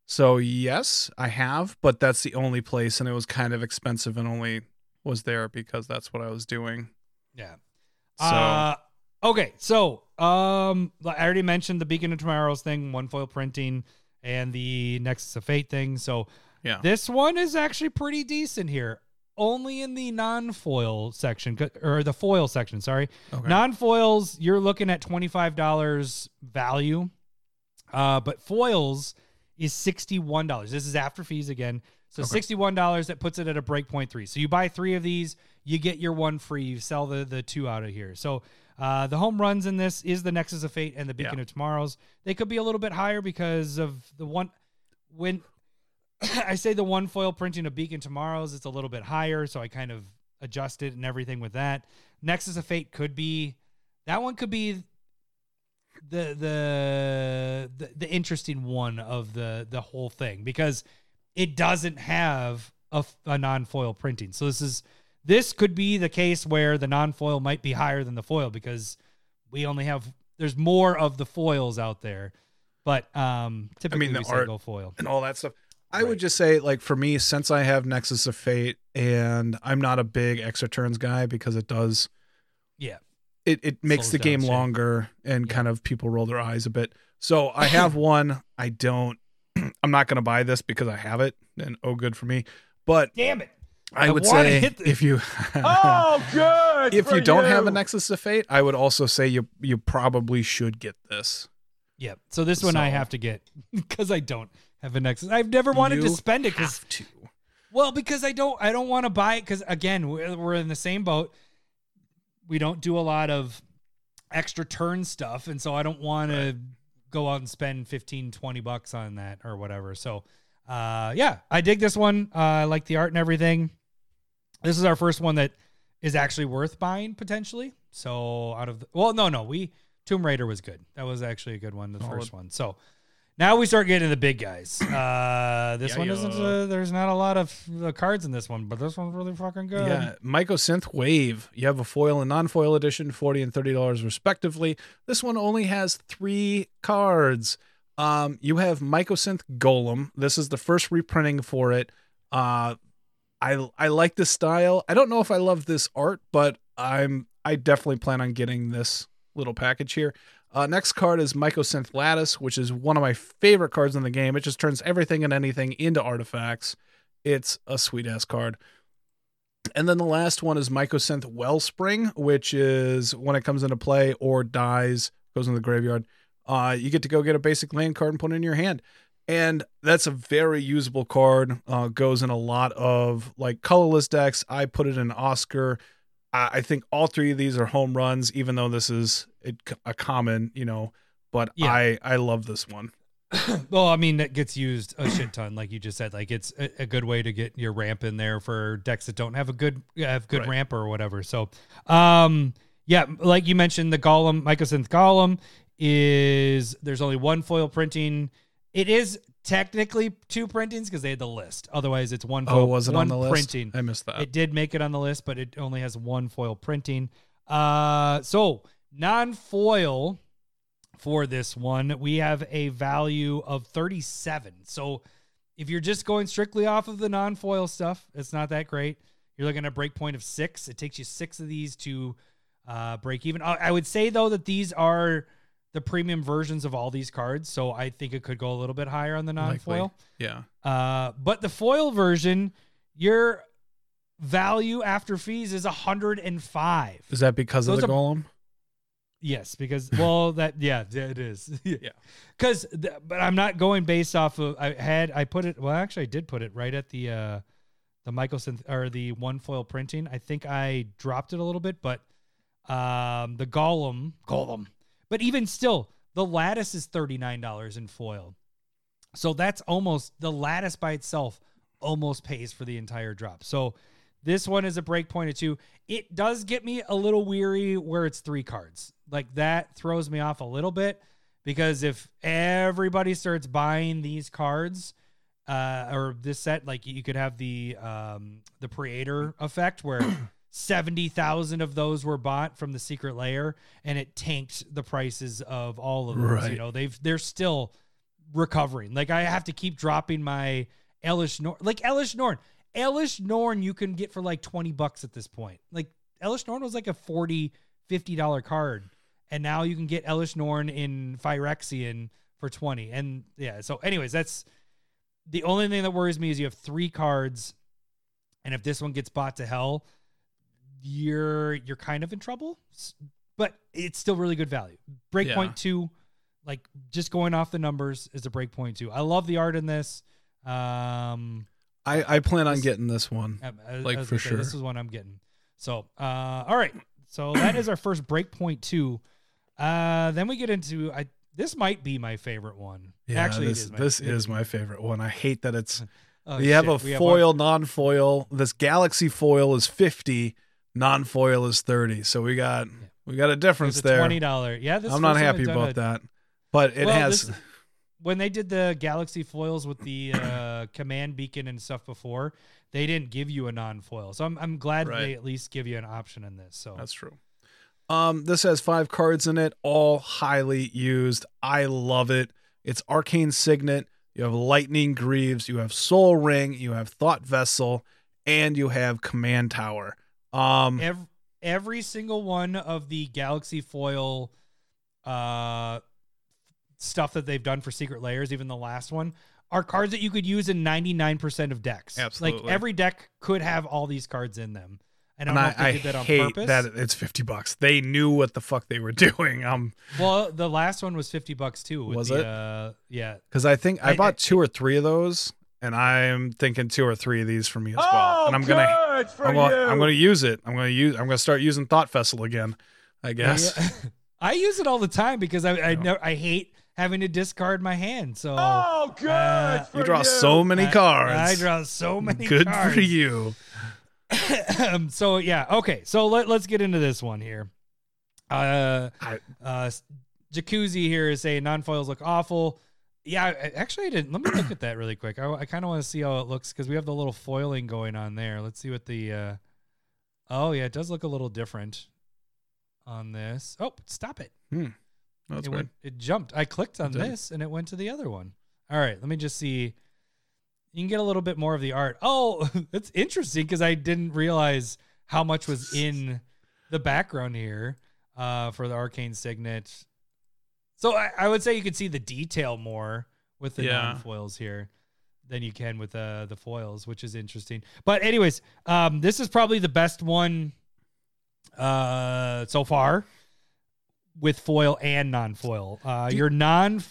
So yes, I have, but that's the only place, and it was kind of expensive, and only was there because that's what I was doing. Yeah. So Uh, okay, so um, I already mentioned the Beacon of Tomorrow's thing, one foil printing, and the Nexus of Fate thing. So yeah, this one is actually pretty decent here. Only in the non-foil section or the foil section. Sorry, okay. non-foils you're looking at twenty five dollars value, uh, but foils is sixty one dollars. This is after fees again. So Okay. sixty one dollars that puts it at a break point three. So you buy three of these, you get your one free. You sell the the two out of here. So uh, the home runs in this is the Nexus of Fate and the Beacon Yeah. of Tomorrows. They could be a little bit higher because of the one when (coughs) I say the one foil printing of Beacon Tomorrows, it's a little bit higher, so I kind of adjusted and everything with that. Nexus of Fate could be that one could be the the the, the interesting one of the the whole thing because it doesn't have a non-foil printing. So this is this could be the case where the non-foil might be higher than the foil because we only have there's more of the foils out there. But um typically the we say art- go foil. and all that stuff. I Right. would just say, like for me, since I have Nexus of Fate, and I'm not a big extra turns guy because it does Yeah. it, it makes Slows the game shit. longer and Yeah. kind of people roll their eyes a bit. So I have (clears throat) one. I don't. (clears throat) I'm not going to buy this because I have it, and oh, good for me. But Damn it! I, I would say the- if you (laughs) Oh, good. if you don't have a Nexus of Fate, I would also say you you probably should get this. Yep. So this one I have to get (laughs) because I don't have a Nexus. I've never wanted to spend it because Have to. well because I don't I don't want to buy it because again we're, we're in the same boat. We don't do a lot of extra turn stuff, and so I don't want to go out and spend 15, 20 bucks on that or whatever. So uh, yeah, I dig this one. Uh, I like the art and everything. This is our first one that is actually worth buying potentially. So out of the, well, no, no, we Tomb Raider was good. That was actually a good one, the Solid. first one. So now we start getting the big guys. Uh, this Yeah, one isn't. Uh, there's not a lot of uh, cards in this one, but this one's really fucking good. Yeah, Mycosynth Wave. You have a foil and non-foil edition, forty and thirty dollars respectively. This one only has three cards. Um, you have Mycosynth Golem. This is the first reprinting for it. Uh, I I like this style. I don't know if I love this art, but I'm I definitely plan on getting this little package here. Uh, next card is Mycosynth Lattice, which is one of my favorite cards in the game. It just turns everything and anything into artifacts. It's a sweet ass card. And then the last one is Mycosynth Wellspring, which is when it comes into play or dies, goes in the graveyard. Uh, you get to go get a basic land card and put it in your hand. And that's a very usable card. Uh, goes in a lot of like colorless decks. I put it in Oscar. I, I think all three of these are home runs, even though this is a, a common, you know. But Yeah. I I love this one. (coughs) well, I mean, that gets used a shit ton, like you just said. Like it's a, a good way to get your ramp in there for decks that don't have a good have good Right. ramp or whatever. So, um, yeah, like you mentioned, the Golem, Mycosynth Golem is there's only one foil printing. It is technically two printings because they had the list. Otherwise, it's one. Foil, Oh, was it on the list? printing? I missed that. It did make it on the list, but it only has one foil printing. Uh, so non-foil for this one, we have a value of 37. So if you're just going strictly off of the non-foil stuff, it's not that great. You're looking at a break point of six. It takes you six of these to uh, break even. I would say though that these are the premium versions of all these cards, so I think it could go a little bit higher on the non-foil. yeah. Uh, but the foil version, your value after fees is 105. Is that because of the are- golem? Yes, because well, (laughs) that yeah, yeah, it is. (laughs) Yeah. Because, but I'm not going based off of. I had I put it. Well, actually, I did put it right at the uh the Michelson or the one foil printing. I think I dropped it a little bit, but um the Golem Golem. But even still, the lattice is thirty nine dollars in foil. So that's almost the lattice by itself almost pays for the entire drop. So this one is a break point of two. It does get me a little weary where it's three cards. Like that throws me off a little bit because if everybody starts buying these cards, uh, or this set, like you could have the um, the Praetor effect where (clears throat) seventy thousand of those were bought from the Secret Lair, and it tanked the prices of all of those. You know, they've they're still recovering. Like I have to keep dropping my Elesh Norn. Like Elesh Norn. Elesh Norn you can get for like 20 bucks at this point. Like Elesh Norn was like a 40 50 dollar card and now you can get Elesh Norn in Phyrexian for 20. And yeah, so anyways, that's the only thing that worries me is you have 3 cards and if this one gets bought to hell, you're you're kind of in trouble. But it's still really good value. Breakpoint Yeah. 2 like just going off the numbers is a breakpoint 2. I love the art in this. Um I, I plan on This- getting this one. I- I- I Like, was for gonna say, sure. This is one I'm getting. So, uh, all right. So that is our first breakpoint two. Uh, then we get into I. This might be my favorite one. Yeah, Actually, this it is my, this it is my favorite one. I hate that it's (laughs) Oh, we have shit. a We foil, non-foil. This Galaxy foil is fifty, non-foil is thirty. So we got we got a difference a there. twenty dollar. Yeah, this I'm not happy about a- that, but it Well, has. this- when they did the Galaxy foils with the uh, (coughs) command beacon and stuff before, they didn't give you a non-foil. So I'm I'm glad Right. they at least give you an option in this. So That's true. Um, this has five cards in it, all highly used. I love it. It's Arcane Signet. You have Lightning Greaves. You have Soul Ring. You have Thought Vessel, and you have Command Tower. Um, every, every single one of the Galaxy foil uh stuff that they've done for secret lairs, even the last one, are cards that you could use in 99% of decks. Absolutely. Like every deck could have all these cards in them. And And I, I did that on hate purpose. that it's fifty bucks. They knew what the fuck they were (laughs) doing. Um, Well, the last one was 50 bucks too. with Was the, it? Uh, yeah. because I think I, I- bought I- two or three of those, and I'm thinking two or three of these for me as well. Oh, and I'm gonna, good for I'm gonna, I'm gonna use it. I'm gonna use, I'm gonna start using Thought Vessel again. I guess. Yeah. (laughs) I use it all the time because I I, Yeah. never, I hate having to discard my hand. So Oh, good Uh, for You draw so many cards. I draw so many Good cards. for you. um, (laughs) so yeah, okay. So let, let's get into this one here. Uh, I- uh, Jacuzzi here is saying non-foils look awful. Yeah, actually, I didn't. Let me look at that really quick. I, I kind of want to see how it looks because we have the little foiling going on there. Let's see what the. Uh, oh yeah, it does look a little different on this. Oh, stop it! That's it weird. went. It jumped. I clicked on this and it went to the other one. All right, let me just see. You can get a little bit more of the art. Oh, (laughs) that's interesting because I didn't realize how much was in the background here uh, for the arcane signet. So I, I would say you could see the detail more with the Yeah. non-foils here than you can with uh, the foils, which is interesting. But anyways, um, this is probably the best one uh, so far with foil and non-foil. Uh, your non-foil,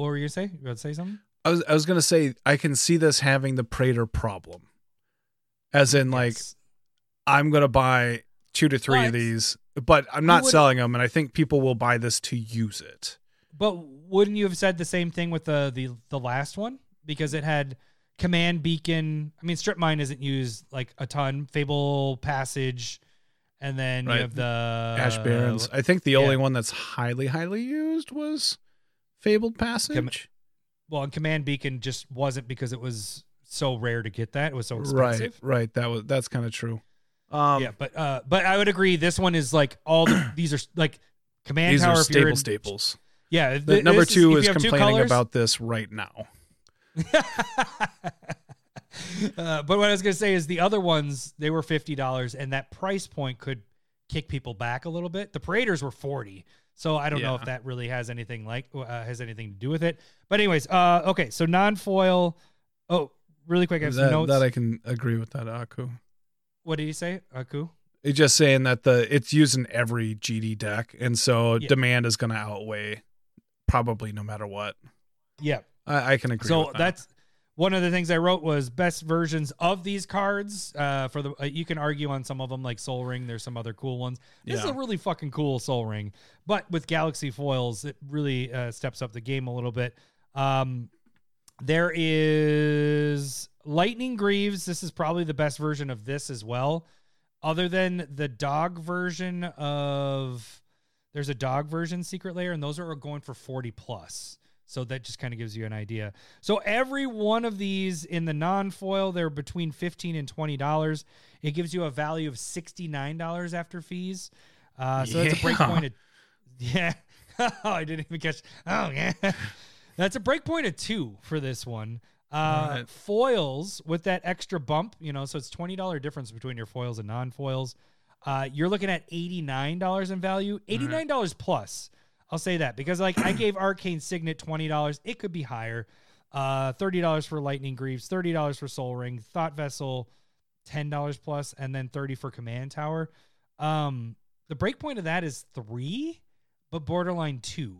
what were you gonna say? You about to say something? I was, I was gonna say I can see this having the Praetor problem, as in like I'm gonna buy two to three But of these, but I'm not would- selling them, and I think people will buy this to use it. But wouldn't you have said the same thing with the the the last one because it had command beacon? I mean, strip mine isn't used like a ton. Fable passage, and then Right. you have the Ash Barrens. I think the yeah. only one that's highly, highly used was Fabled Passage. Well, and command beacon just wasn't because it was so rare to get that. It was so expensive. right, right. That was that's kind of true. Um, yeah, but uh, but I would agree. This one is like all the, (clears throat) these are like command these tower. are you're staple in- staples. Yeah, th- number two is two complaining colors- about this right now. (laughs) uh, but what I was gonna say is the other ones they were fifty dollars, and that price point could kick people back a little bit. The Praetors were forty, so I don't know if that really has anything like uh, has anything to do with it. But anyways, uh, okay, so non-foil. Oh, really quick, I have some That, notes. that I can agree with that, Aku. What did you say, Aku? It's just saying that the it's used in every GD deck, and so Yeah. demand is going to outweigh probably no matter what. Yeah, I, I can agree. so with that. that's one of the things I wrote was best versions of these cards. Uh, for the uh, you can argue on some of them like Soul Ring. There's some other cool ones. This is a really fucking cool Soul Ring, but with Galaxy foils, it really uh, steps up the game a little bit. Um, there is Lightning Greaves. This is probably the best version of this as well, other than the dog version of. There's a dog version secret lair, and those are going for 40 plus. So that just kind of gives you an idea. So every one of these in the non-foil, they're between 15 and 20 dollars. It gives you a value of 69 dollars after fees. Uh, so that's a break point of (laughs) yeah. (laughs) oh, I didn't even catch. Oh yeah, (laughs) that's a break point of two for this one. Uh, Right. Foils with that extra bump, you know, so it's twenty dollar difference between your foils and non-foils. Uh, you're looking at eighty nine dollars in value, eighty nine dollars plus. I'll say that because like I gave Arcane Signet twenty dollars. It could be higher. Uh, thirty dollars for Lightning Greaves, thirty dollars for Soul Ring, Thought Vessel, ten dollars plus, and then thirty for Command Tower. Um, the breakpoint of that is three, but borderline two.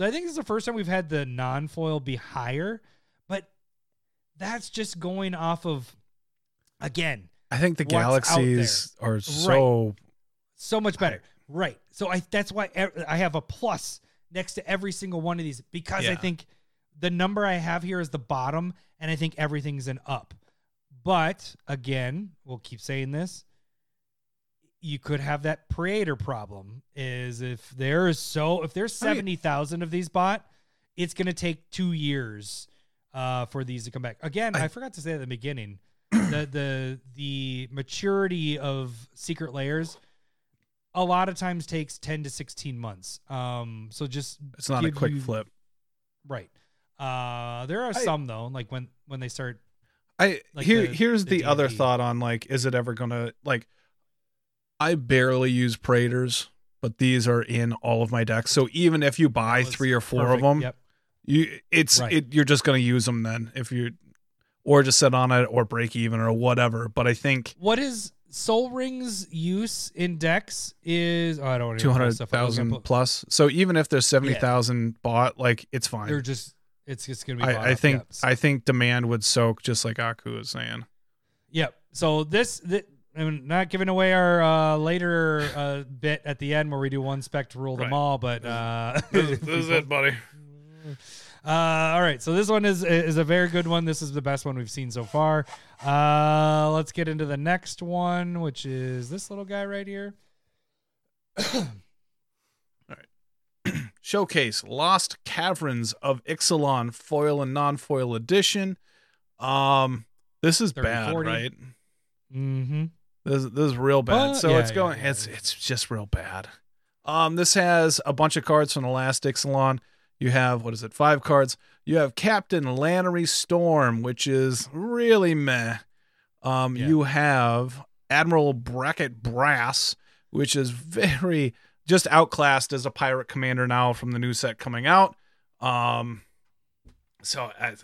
So I think this is the first time we've had the non-foil be higher, but that's just going off of again I think the galaxies are so so much better. Right. So I that's why I have a plus next to every single one of these because I think the number I have here is the bottom and I think everything's an up. But again, we'll keep saying this. You could have that Praetor problem is if there is so if there's I mean- 70,000 of these bought, it's going to take 2 years uh, for these to come back. Again, I, I- forgot to say at the beginning, the (clears throat) the the maturity of secret lairs a lot of times takes 10 to 16 months. Um so just it's not a quick you- flip. Right. Uh there are I- some though, like when when they start I like here the- here's the the, other thought on like is it ever gonna like I barely use Praetors but these are in all of my decks. So even if you buy three or four perfect. of them, Yep. you it's Right. it, you're just going to use them then if you or just sit on it or break even or whatever. But I think What is Soul Ring's use in decks is oh, I don't two hundred thousand plus. So even if there's seventy thousand bought, like it's fine. They're just it's just gonna be. I, I think. I think demand would soak just like Aku was saying. Yep. So this, th- I'm not giving away our uh, later uh, bit at the end where we do one spec to rule them Right. all, but uh, This, (laughs) this is it, buddy. Uh, all right, so this one is is a very good one. This is the best one we've seen so far. Uh, let's get into the next one, which is this little guy right here. (coughs) All right. (clears throat) Showcase Lost Caverns of Ixalan foil and non-foil edition. Um, this is bad, 40. right? Mm-hmm. This this is real bad. So yeah, it's going. yeah, it's yeah. it's just real bad. Um, this has a bunch of cards from the last Ixalan. You have what is it? Five cards. You have Captain Lannery Storm, which is really meh. Um, you have Admiral Beckett Brass, which is very just outclassed as a pirate commander now from the new set coming out. Um, so I.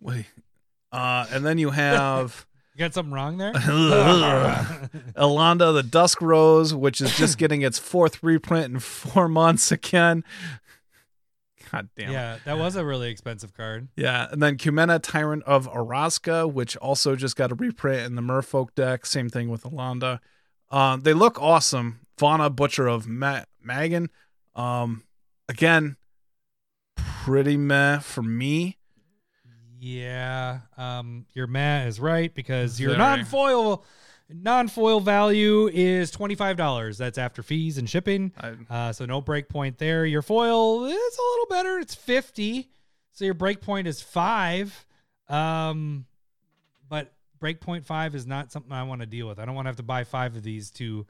Wait. Uh, and then you have You got something wrong there? (laughs) (laughs) Elenda the Dusk Rose, which is just getting its fourth reprint in four months again. God damn it. yeah, that was a really expensive card. Yeah, and then Kumena, Tyrant of Orazca, which also just got a reprint in the Merfolk deck. Same thing with Elenda. Um, they look awesome. Vona, Butcher of Ma- Magan. Um, again, pretty meh for me. Yeah, um, your Matt is right because your non-foil non-foil value is twenty five dollars. That's after fees and shipping. Uh, so no break point there. Your foil is a little better. It's 50. So your break point is five. Um, but break point five is not something I want to deal with. I don't want to have to buy five of these to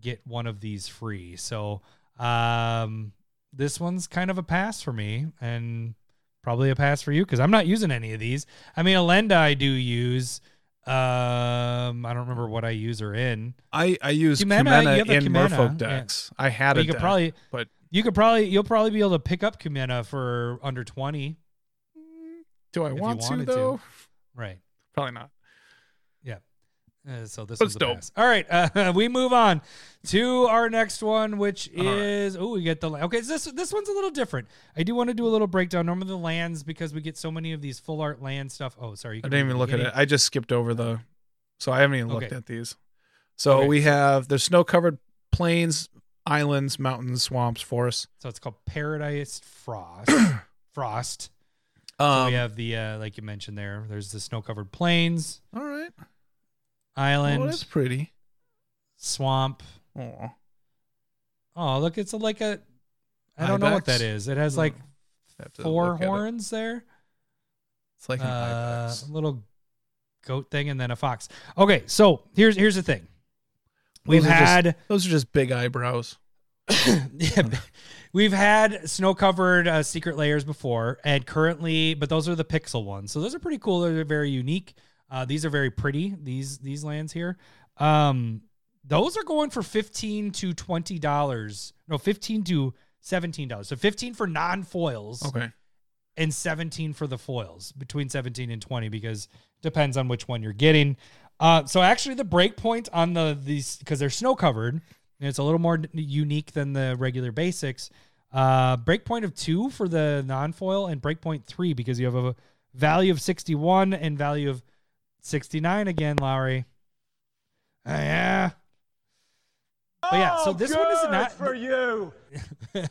get one of these free. So um, this one's kind of a pass for me and probably a pass for you because I'm not using any of these. I mean, Elenda I do use. Um, I don't remember what I use her in. I, I use Kumena, you in Merfolk yeah. decks. I had But a you could deck, probably but You could probably you'll probably be able to pick up Kumena for under twenty. do I want to wanted to. though? Right. Probably not. Uh, so this But was a dope. pass. All right, uh, (laughs) we move on to our next one, which is oh, we get the okay. This this one's a little different. I do want to do a little breakdown. Normally the lands because we get so many of these full art land stuff. Oh, sorry, you I didn't even the look at it. I just skipped over the, so I haven't even looked Okay. at these. So Okay, we have there's snow covered plains, islands, mountains, swamps, forests. So it's called Paradise Frost. (coughs) Frost. So Um, we have the uh, like you mentioned there. There's the snow covered plains, all right. Island, Oh, that's pretty. swamp. Oh, Oh, look, it's like a. I don't know what that is. It has like four horns there. It's like an Uh, ibex. a little goat thing and then a fox. Okay, so here's here's the thing. We've Those are just- had Those are just big eyebrows. (coughs) yeah, we've had snow covered uh, secret lairs before, and currently, but those are the pixel ones. So those are pretty cool. They're very unique. Uh, these are very pretty. These these lands here. Um, those are going for fifteen to twenty dollars. No, fifteen to seventeen dollars. So fifteen for non foils Okay. and 17 for the foils between 17 and 20 because depends on which one you're getting uh, so actually the break point on the these because they're snow covered and it's a little more unique than the regular basics uh, break point of two for the non-foil and break point three because you have a value of 61 and value of 69 again lowry Uh, yeah but yeah so this one is Good not for you. (laughs)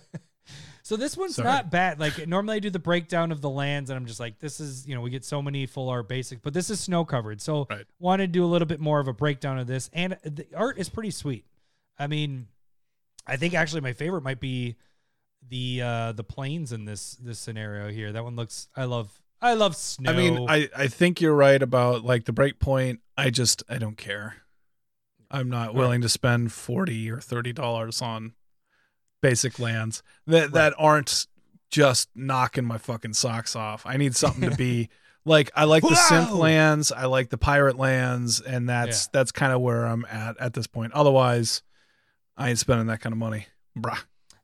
so this one's Sorry. not bad. Like normally I do the breakdown of the lands, and I'm just like, this is you know we get so many full art basics, but this is snow covered. So Right. wanted to do a little bit more of a breakdown of this, and the art is pretty sweet. I mean, I think actually my favorite might be the uh the planes in this this scenario here. That one looks. I love. I love snow. I mean, I, I think you're right about like the break point. I just I don't care. I'm not willing to spend forty or thirty dollars on basic lands that that aren't just knocking my fucking socks off. I need something to be (laughs) like I like the synth lands, I like the pirate lands, and that's that's kind of where I'm at at this point. Otherwise, I ain't spending that kind of money, bruh.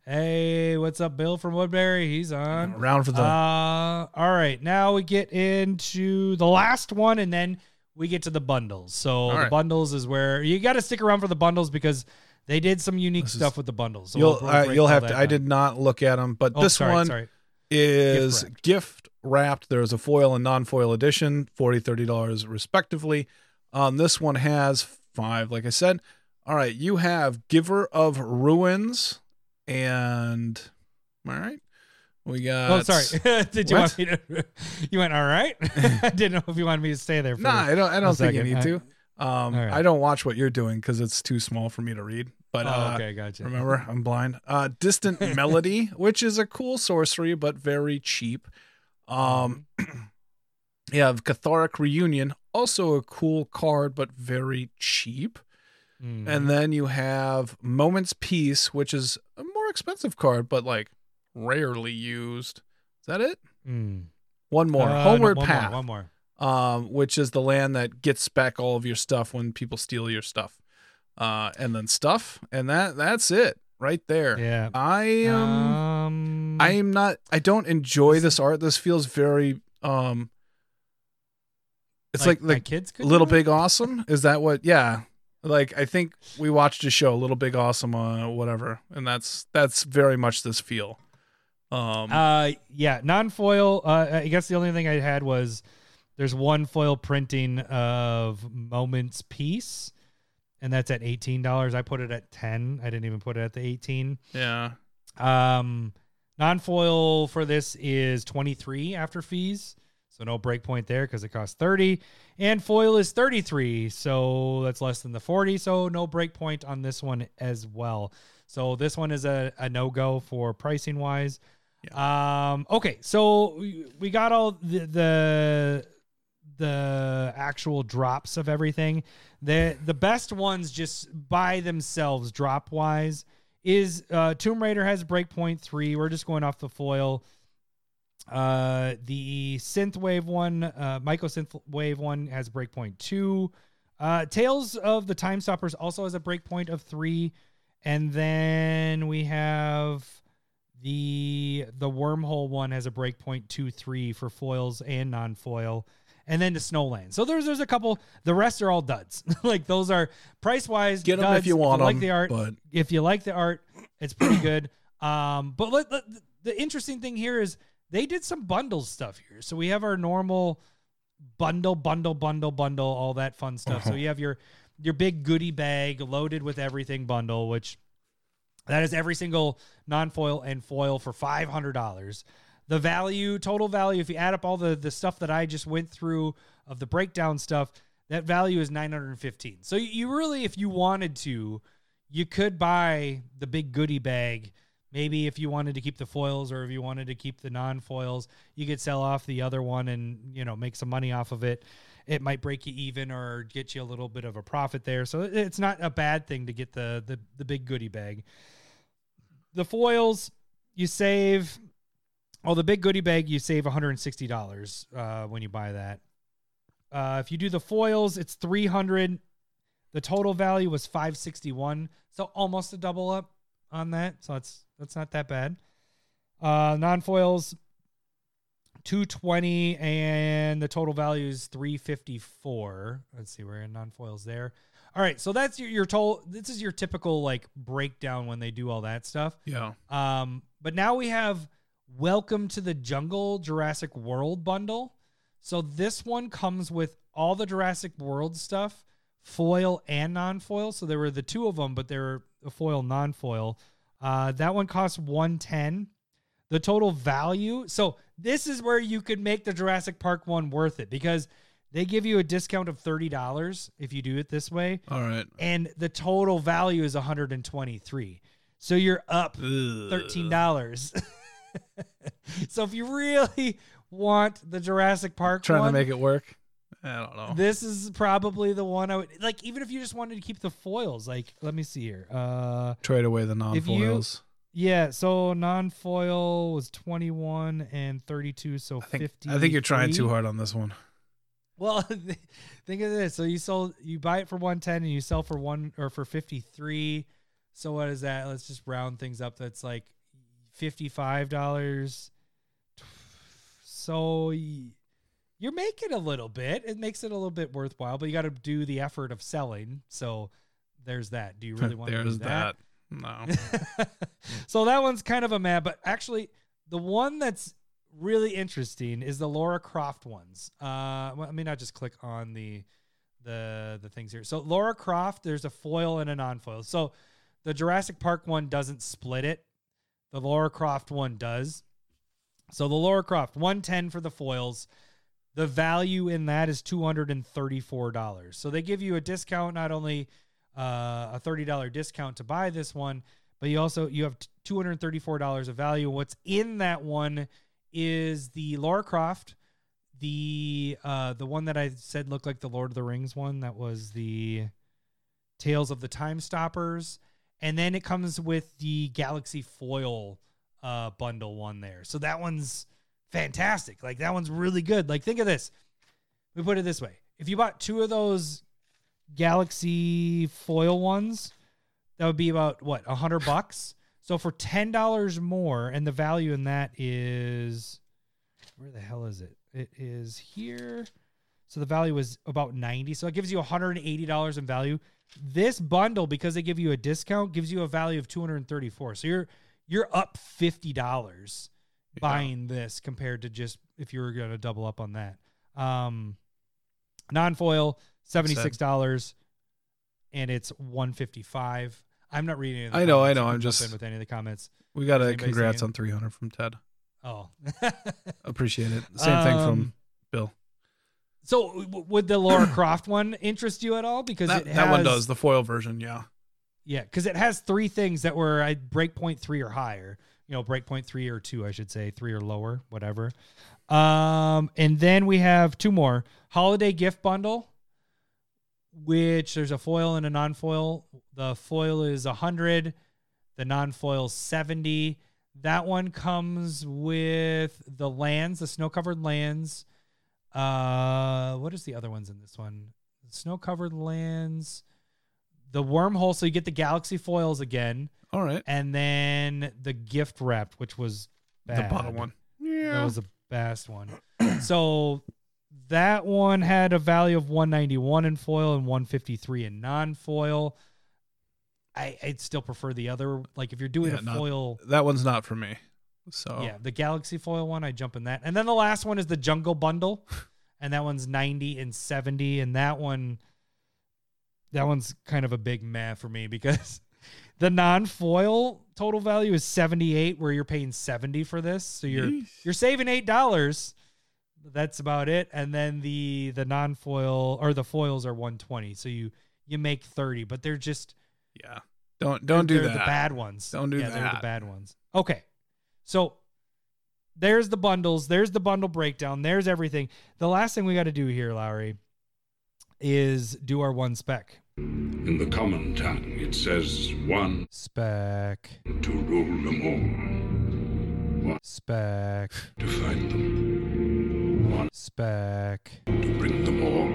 Hey, what's up, Bill from Woodbury? He's on. Round for the Uh, all right, now we get into the last one, and then we get to the bundles. So the right. bundles is where you got to stick around for the bundles because they did some unique This is- stuff with the bundles. So you'll we'll uh, you'll have to. I did not look at them, but Oh, this sorry, one sorry. is Gift gift wrapped. There's a foil and non-foil edition, 40 30 dollars respectively. Um, this one has five. Like I said, all right. You have Giver of Ruins, and all right, we got. Oh, sorry. (laughs) Did you What? want me to? (laughs) You went all right. (laughs) I didn't know if you wanted me to stay there. For Nah, I don't. I don't think you second. need to. Um, right. I don't watch what you're doing because it's too small for me to read. But oh, uh, okay, gotcha. Remember, I'm blind. Uh, Distant Melody, which is a cool sorcery but very cheap. Um, you have Cathartic Reunion, also a cool card but very cheap. Mm. And then you have Moments Peace, which is a more expensive card but like rarely used. Is that it? Mm. One more. Uh, no, Homeward one Path, More, one more. um, which is the land that gets back all of your stuff when people steal your stuff. Uh, and then stuff, and that that's it right there. Yeah. I am. Um. I am not. I don't enjoy this art. This feels very. um It's like like, kids. Could Little? Big Awesome. Is that what? Yeah. Like I think we watched a show, Little Big Awesome, uh, whatever, and that's that's very much this feel. Um, Uh, yeah, non-foil. Uh, I guess the only thing I had was there's one foil printing of Moments Peace, and that's at eighteen dollars. I put it at ten. I didn't even put it at the eighteen. yeah. Um, non-foil for this is twenty three after fees, so no breakpoint there because it costs thirty. And foil is thirty three, so that's less than the forty. So no break point on this one as well. So this one is a, a no go for pricing wise. Um. Okay. So we, we got all the, the the actual drops of everything. The the best ones just by themselves drop wise is uh Tomb Raider has breakpoint three. We're just going off the foil. Uh the synthwave one, uh Myco synthwave one has breakpoint two. Uh Tales of the Time Stoppers also has a breakpoint of three. And then we have the the wormhole one has a breakpoint two three for foils and non-foil. And then the Snowland. So there's there's a couple. The rest are all duds. (laughs) like those are price wise. Get them if you want them. like the art, but if you like the art, it's pretty good. (clears throat) Um, but let, let- the interesting thing here is they did some bundle stuff here. So we have our normal bundle, bundle, bundle, bundle, all that fun stuff. So uh-huh. you have your your big goodie bag loaded with everything bundle, which that is every single non-foil and foil for five hundred dollars. The value, total value, if you add up all the the stuff that I just went through of the breakdown stuff, that value is nine hundred and fifteen. So you really, if you wanted to, you could buy the big goodie bag. Maybe if you wanted to keep the foils or if you wanted to keep the non-foils, you could sell off the other one and you know make some money off of it. It might break you even or get you a little bit of a profit there. So it's not a bad thing to get the the, the big goodie bag. The foils you save. Oh, the big goodie bag you save one hundred and sixty dollars uh, when you buy that. Uh, if you do the foils, it's three hundred. The total value was five sixty one, so almost a double up on that. So that's that's not that bad. Uh, non foils, two twenty, and the total value is three fifty four. Let's see, we're in non foils there. All right, so that's your your total. This is your typical like breakdown when they do all that stuff. yeah. Um, but now we have Welcome to the Jungle Jurassic World bundle. So this one comes with all the Jurassic World stuff, foil and non-foil. So there were the two of them, but they were a foil non-foil. Uh, that one costs 110. The total value. So this is where you could make the Jurassic Park one worth it because they give you a discount of $30 if you do it this way All right. and the total value is 123 so you're up $13 (laughs) so if you really want the jurassic park Trying one, to make it work. I don't know. this is probably the one i would like even if you just wanted to keep the foils like let me see here uh Trade away the non-foils. yeah so non-foil was 21 and 32 so I think 50 I think you're trying too hard on this one. Well, (laughs) think of this. So you sold, you buy it for one ten, and you sell for one or for fifty three. So what is that? Let's just round things up. That's like fifty-five dollars. So y- you're making a little bit. It makes it a little bit worthwhile, but you got to do the effort of selling. So there's that. Do you really (laughs) want to do that? that. No. (laughs) so that one's kind of a mad, but actually the one that's really interesting is the Laura Croft ones. Uh, well, let me not just click on the the the things here. So Laura Croft, there's a foil and a non-foil. So the Jurassic Park one doesn't split it. The Laura Croft one does. So the Laura Croft 110 for the foils. The value in that is $234. So they give you a discount not only uh, a $30 discount to buy this one, but you also you have $234 of value. What's in that one is the Lara Croft, the uh the one that I said looked like the Lord of the Rings one that was the Tales of the Time Stoppers, and then it comes with the Galaxy Foil uh bundle one there. So that one's fantastic. Like that one's really good. Like think of this. We put it this way. If you bought two of those Galaxy Foil ones, that would be about what, a hundred bucks? So for ten dollars more, and the value in that is where the hell is it? It is here. So the value is about 90. So it gives you $180 in value. This bundle, because they give you a discount, gives you a value of 234. So you're you're up $50 buying this compared to just if you were going to double up on that. Um non-foil, $76 and it's 155. I'm not reading any I know, I know. I'm just- with any of the comments. We got a congrats saying- on 300 from Ted. Oh. (laughs) Appreciate it. Same thing from Um, Bill. So would the Lara Croft one interest you at all? Because That, it has, that one does the foil version. Yeah. Yeah, because it has three things that were I breakpoint three or higher. You know, breakpoint three or two, I should say, three or lower, whatever. Um, and then we have two more holiday gift bundle, which there's a foil and a non-foil. The foil is a hundred, the non-foil seventy. That one comes with the lands, the snow-covered lands. Uh, what is the other ones in this one? Snow-covered lands the wormhole so you get the galaxy foils again All right. and then the gift wrap which was bad. The bottom one. Yeah. That was the best one (clears throat) so that one had a value of 191 in foil and 153 in non-foil I, I'd still prefer the other. Like if you're doing Yeah, a not- foil, That one's not for me. So yeah, the Galaxy foil one, I jump in that. And then the last one is the Jungle Bundle, (laughs) and that one's ninety and seventy, and that one, that one's kind of a big math for me because (laughs) the non-foil total value is seventy eight, where you're paying seventy for this, so you're Yeesh. you're saving eight dollars. That's about it. And then the the non-foil or the foils are one twenty, so you you make thirty, but they're just yeah. Don't don't do they're that. the bad ones. Don't do yeah, They're the bad ones. Okay. So there's the bundles. There's the bundle breakdown. There's everything. The last thing we got to do here, Lowry, is do our one spec. In the common tongue, it says one Spec. to rule them all, One Spec. to fight them, one Spec. to bring them all,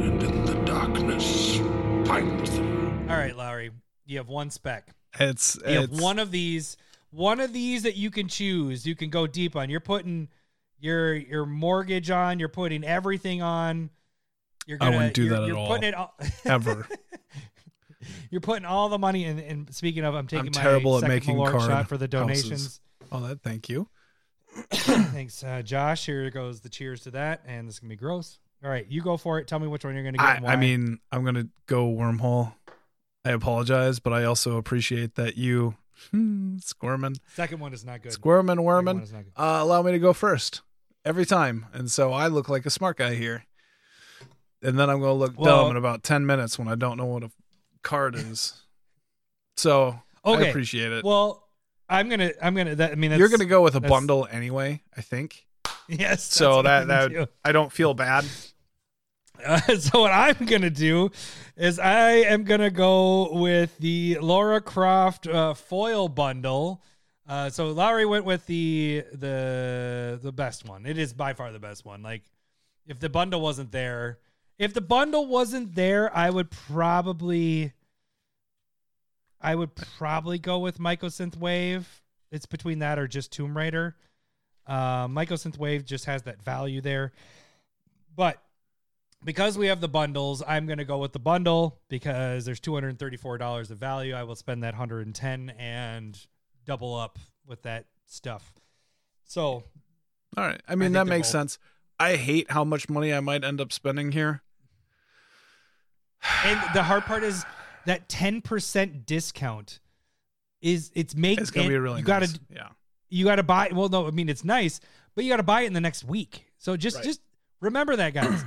and in the darkness find them. All right, Lowry. You have one spec. It's You have one of these. One of these that you can choose. You can go deep on. You're putting your your mortgage on. You're putting everything on. You're I gonna, wouldn't do you're, that at you're all. Putting it all, (laughs) ever. (laughs) You're putting all the money in. And speaking of, I'm taking my terrible at making Malort card shot for the houses. donations. Oh, that. Thank you. (coughs) Thanks, uh, Josh. Here goes the cheers to that, and this is gonna be gross. All right, you go for it. Tell me which one you're gonna get. I, I mean, I'm gonna go wormhole. I apologize, but I also appreciate that you squirming, second one is not good. squirming, worming. is not good. Uh, allow me to go first every time, and so I look like a smart guy here. And then I'm gonna look Well- dumb in about ten minutes when I don't know what a card is. (laughs) So I appreciate it. Well, I'm gonna. I'm gonna. That, I mean, that's, You're gonna go with a bundle anyway, I think. (laughs) Yes. So that that do. I don't feel bad. Uh, (laughs) so what I'm gonna do is I am gonna go with the Lara Croft uh, foil bundle. Uh, so Lowry went with the the the best one. It is by far the best one. Like if the bundle wasn't there, if the bundle wasn't there, I would probably I would probably go with Mycosynth Wave. It's between that or just Tomb Raider. Uh, Mycosynth Wave just has that value there. But because we have the bundles, I'm going to go with the bundle because there's $234 of value. I will spend that 110 and double up with that stuff. So, All right. I mean, that makes both- sense. I hate how much money I might end up spending here. And the hard part is that 10% discount is it's make It's gonna be really you gotta nice. yeah. you gotta buy well no i mean it's nice but you gotta buy it in the next week so just Right. just remember that guys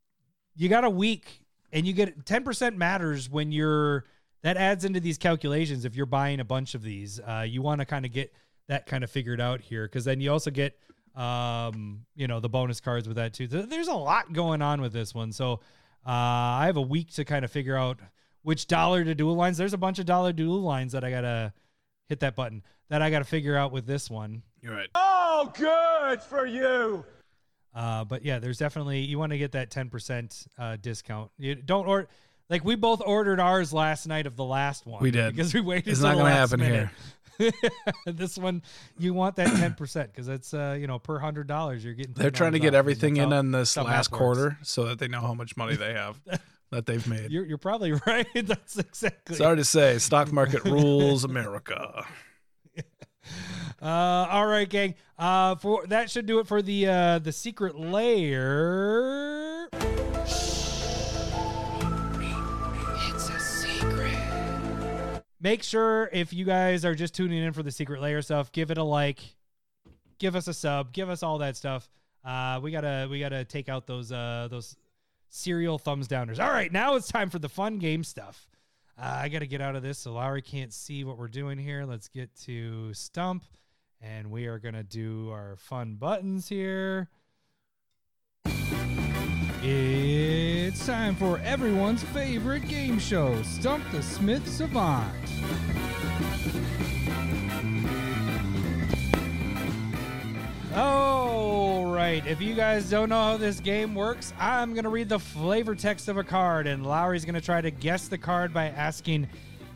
(clears throat) you got a week and you get 10% matters when you're that adds into these calculations if you're buying a bunch of these uh, you want to kind of get that kind of figured out here because then you also get um, you know the bonus cards with that too there's a lot going on with this one so uh, i have a week to kind of figure out which dollar to dual lines there's a bunch of dollar dual lines that i gotta hit that button that i gotta figure out with this one You're right. Oh, good for you. uh, but yeah, there's definitely you want to get that ten percent uh, discount. You don't order like we both ordered ours last night of the last one. We did. because we waited. It's not gonna last happen minute. (laughs) this one, you want that ten percent because it's uh you know per hundred dollars you're getting. They're trying to get everything in on this last quarter so that they know how much money they have (laughs) that they've made. You're you're probably (laughs) right. That's exactly. Sorry to say, stock market rules America. Uh, all right, gang. Uh, for that should do it for the uh the secret lair. Make sure if you guys are just tuning in for the secret lair stuff give it a like give us a sub give us all that stuff. Uh we gotta we gotta take out those uh those serial thumbs downers. All right now it's time for the fun game stuff. Uh, i gotta get out of this so Lowry can't see what we're doing here. Let's get to stump and we are gonna do our fun buttons here It's time for everyone's favorite game show, Stump the Smith Savant. All right. If you guys don't know how this game works, I'm going to read the flavor text of a card, and Lowry's going to try to guess the card by asking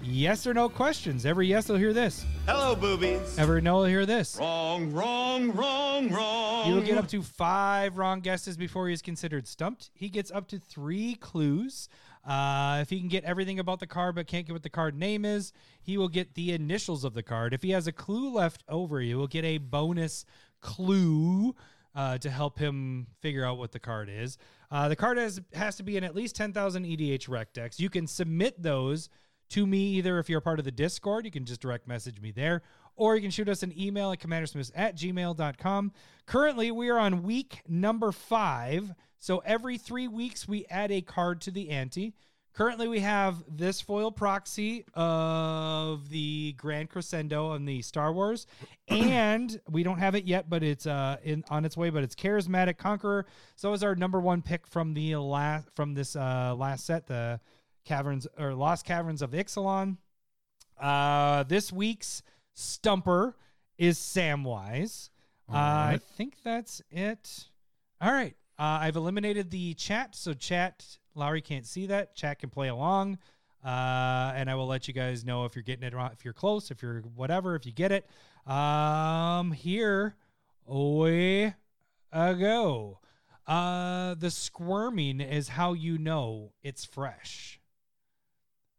yes or no questions. Every yes, he'll hear this. Hello, boobies. Every no, he'll hear this. Wrong, wrong, wrong, wrong. He will get up to five wrong guesses before he is considered stumped. He gets up to three clues. Uh, if he can get everything about the card but can't get what the card name is, he will get the initials of the card. If he has a clue left over, he will get a bonus clue uh, to help him figure out what the card is. Uh, the card has has to be in at least 10,000 EDH rec decks. You can submit those to me either if you're a part of the Discord, you can just direct message me there, or you can shoot us an email at commandersmiths at gmail.com. Currently, we are on week number five. So every three weeks, we add a card to the ante. Currently, we have this foil proxy of the Grand Crescendo on the Star Wars, (clears throat) and we don't have it yet, but it's uh in on its way. But it's Charismatic Conqueror. So is our number one pick from the last from this uh last set, the Caverns or Lost Caverns of Ixalan. Uh, this week's stumper is Samwise. Uh, I think that's it. All right. Uh, I've eliminated the chat, so chat Lowry can't see that. Chat can play along, uh, and I will let you guys know if you're getting it wrong, if you're close, if you're whatever, if you get it. Um, here we go. Uh, the squirming is how you know it's fresh.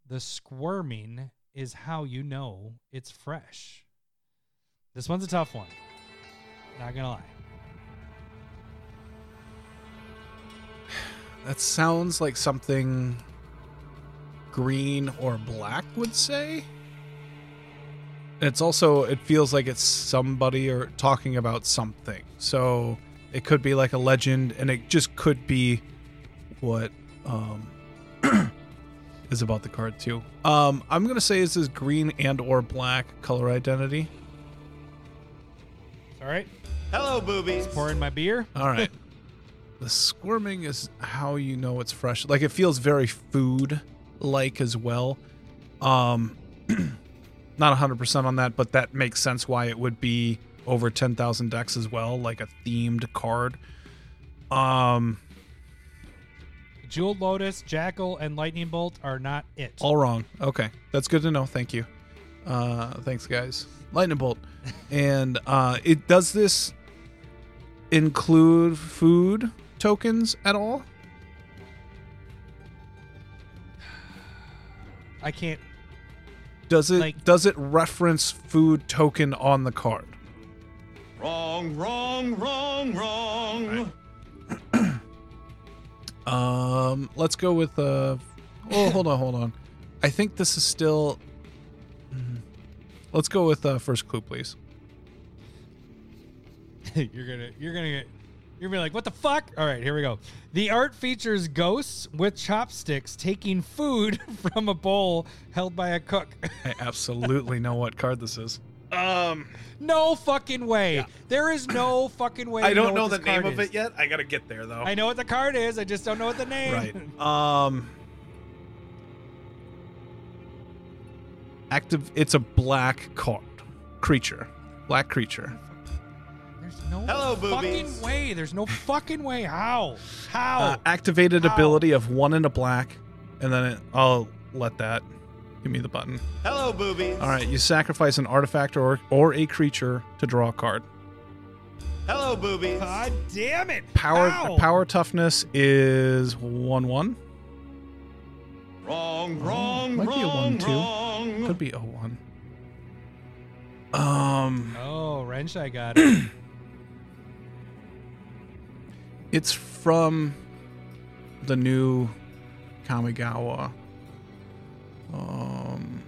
The squirming is how you know it's fresh. This one's a tough one. Not gonna lie. (sighs) That sounds like something green or black would say. It's also it feels like it's somebody or talking about something. So it could be like a legend and it just could be what um is about the card too. Um I'm going to say this is green and or black color identity. All right. Hello, boobies. Pouring my beer. All right. (laughs) the squirming is how you know it's fresh. Like it feels very food like as well. Um (clears throat) not 100% on that, but that makes sense why it would be over 10,000 decks as well, like a themed card. Um Jeweled Lotus, Jackal, and Lightning Bolt are not it. All wrong. Okay, that's good to know. Thank you. Uh, thanks, guys. Lightning bolt, (laughs) and uh, it does this include food tokens at all? I can't. Does it Like- does it reference food token on the card? Wrong, wrong, wrong, wrong. Um, let's go with uh. Oh, hold on, hold on. I think this is still. Hmm. Let's go with uh, first clue, please. (laughs) you're gonna. You're gonna get. You're gonna be like, what the fuck? All right, here we go. The art features ghosts with chopsticks taking food (laughs) from a bowl held by a cook. I absolutely know what card this is. Um, no fucking way. There is no (clears throat) fucking way. I don't know what the name of is. it yet. I gotta get there though. I know what the card is. I just don't know what the name. Right. (laughs) Um. Active. It's a black card, creature, black creature. There's no Hello, fucking boobies. way. There's no fucking way. How? How? Uh, activated Ow. ability of one in a black, and then it, I'll let that. Give me the button. Hello, boobies. All right, you sacrifice an artifact or or a creature to draw a card. Hello, boobies. God damn it. Power How? power toughness is one one. Wrong, wrong, might be a one, too. wrong. Could be a one. Um, Oh, wrench! I got it. (clears throat) it's from the new Kamigawa. Um,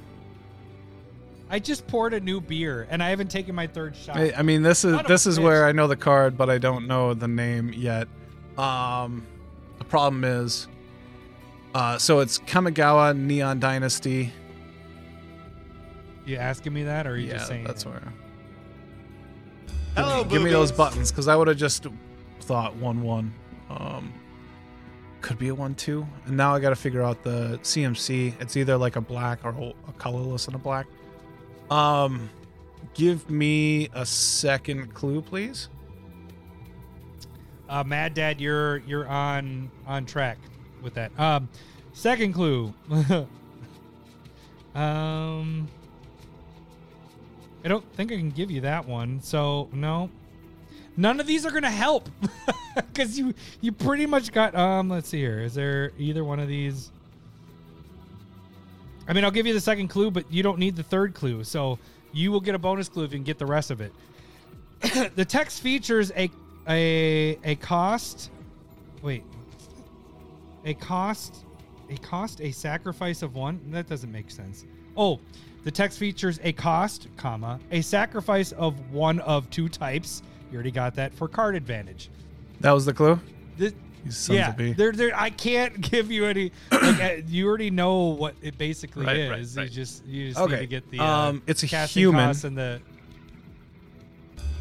I just poured a new beer, and I haven't taken my third shot. I, I mean, this is Son a this is bitch. where I know the card, but I don't know the name yet. Um, the problem is, uh, so it's Kamigawa Neon Dynasty. you asking me that, or are you yeah, just saying? that's that? where. Hello, Give me those buttons, because I would have just thought one one. Um, could be a one two, and now I got to figure out the CMC. It's either like a black or a colorless and a black. Um, give me a second clue, please. Uh, Mad Dad, you're you're on on track with that. Um, second clue. (laughs) um, I don't think I can give you that one. So no, none of these are gonna help (laughs) because you you pretty much got. Um, let's see here. Is there either one of these? I mean, I'll give you the second clue, but you don't need the third clue. So you will get a bonus clue if you can get the rest of it. (coughs) the text features a a a cost. Wait, a cost, a cost, a sacrifice of one. That doesn't make sense. Oh, the text features a cost, comma, a sacrifice of one of two types. You already got that for card advantage. That was the clue. This, You sons yeah, of B. there, there. I can't (laughs) give you any. Like, uh, you already know what it basically Right, is. right, right. You just, you just Okay, need to get the. Uh, um, it's a human. costs and the.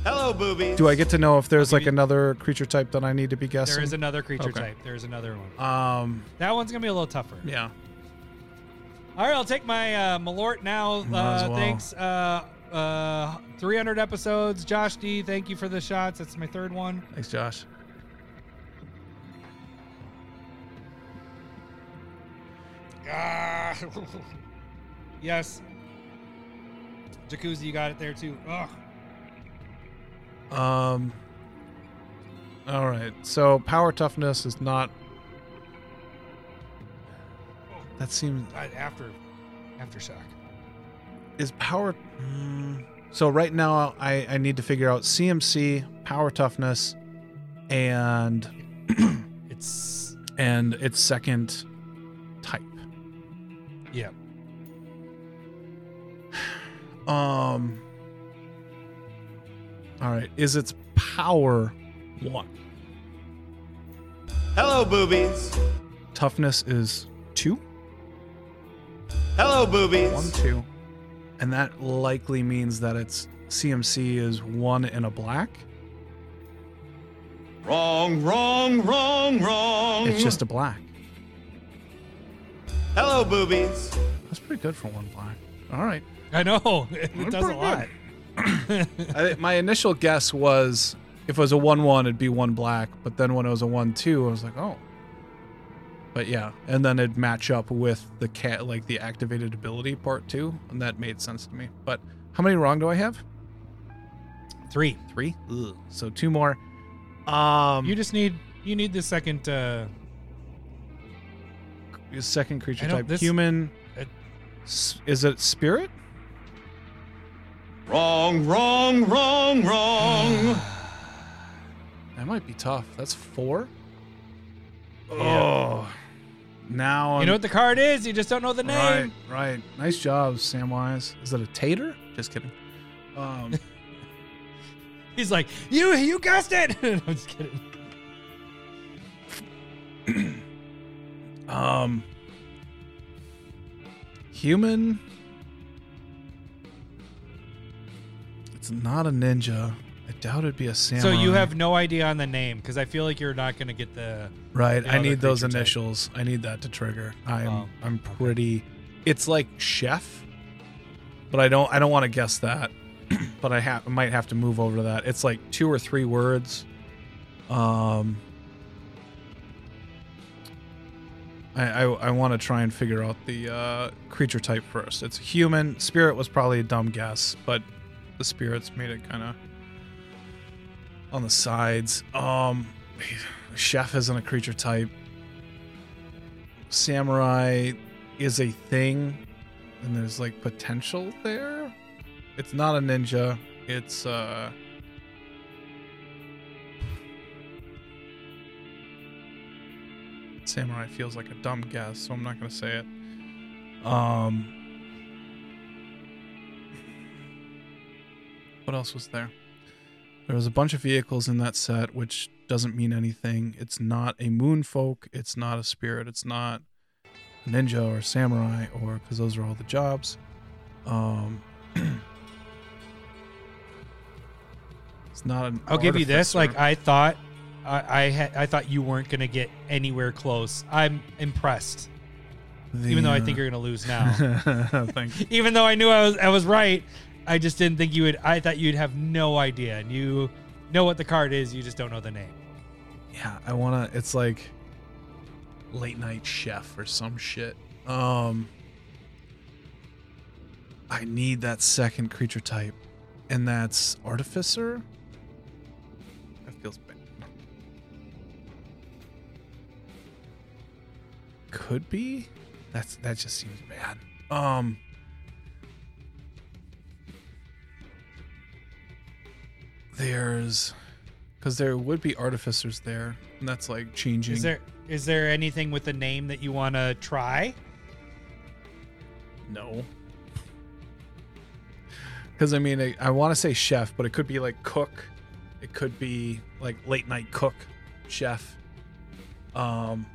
Hello, boobies. Do I get to know if there's like you- another creature type that I need to be guessing? There is another creature Okay. type. There's another one. Um, That one's gonna be a little tougher. yeah. All right, I'll take my uh, Malort now. Uh, well. Thanks. Uh, uh, 300 episodes. Josh D, thank you for the shots. That's my third one. Thanks, Josh. Ah. (laughs) yes. Jacuzzi, you got it there too. Ugh. Um. All right. So power toughness is not. That seems After, aftershock. Is power. mm, so right now I I need to figure out CMC, power toughness, and (clears throat) It's and its second type. yeah. (sighs) Um. All right. Is its power one? Hello, boobies. Toughness is two. Hello, boobies. One, two. And that likely means that its CMC is one in a black. Wrong, wrong, wrong, wrong. It's just a black. Hello, boobies. That's pretty good for one black. All right. I know (laughs) it That's does a lot. (clears throat) I, my initial guess was if it was a 1 1, it'd be one black. But then when it was a 1 2, I was like, oh. But yeah, and then it'd match up with the cat like the activated ability part two, and that made sense to me. But how many wrong do I have? Three. Three. Ugh. So two more. Um, You just need you need the second. uh second creature type this- human. it- is it spirit? Wrong, wrong, wrong, wrong. (sighs) That might be tough. That's four. Yeah. Oh, now You I'm- know what the card is. You just don't know the name. Right, right. Nice job, Samwise. Is it a tater? Just kidding. Um, (laughs) He's like, you you guessed it. (laughs) I'm just kidding. (clears throat) um, human. It's not a ninja. I doubt it'd be a samurai. So you have no idea on the name because I feel like you're not gonna get the. right. the I need those creature type. initials. I need that to trigger. I'm Oh, I'm pretty. It's like chef, but I don't I don't want to guess that. (clears throat) but I have I might have to move over to that. It's like two or three words. Um. I, I, I want to try and figure out the uh, creature type first. It's human. Spirit was probably a dumb guess, but the spirits made it kind of on the sides. Um, chef isn't a creature type. Samurai is a thing, and there's like potential there. It's not a ninja. It's uh. Samurai feels like a dumb guess, so I'm not gonna say it. Um. What else was there? There was a bunch of vehicles in that set, which doesn't mean anything. It's not a moon folk. It's not a spirit. It's not a ninja or a samurai, or because those are all the jobs. Um, (clears throat) it's not an. I'll give you this. Like I thought, I I, ha- I thought you weren't gonna get anywhere close. I'm impressed, even though I think you're gonna lose now. uh, (laughs) Thank you. (laughs) even though I knew I was I was right, I just didn't think you would. I thought you'd have no idea, and you know what the card is. You just don't know the name. Yeah, I wanna. It's like late night chef or some shit. Um, I need that second creature type, and that's artificer. That feels bad. Could be. That's that just seems bad. Um. There's because there would be artificers there, and that's like changing. Is there is there anything with the name that you want to try? No. Because I mean, I, I want to say chef, but it could be like cook. It could be like late night cook, chef. Um,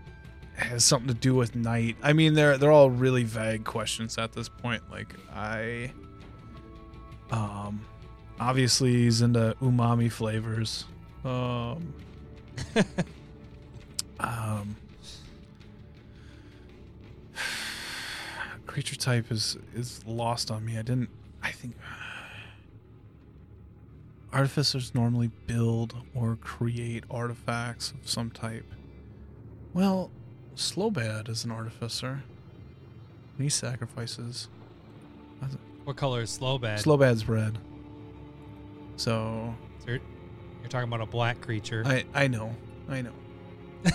has something to do with night. I mean, they're they're all really vague questions at this point. Like I, um, obviously he's into umami flavors. Um, (laughs) um, creature type is is lost on me. I didn't. I think (sighs) artificers normally build or create artifacts of some type. Well, Slobad is an artificer. And he sacrifices. What color is slow bad? Slobad's red. So So you're, you're talking about a black creature. I I know. I know. (laughs)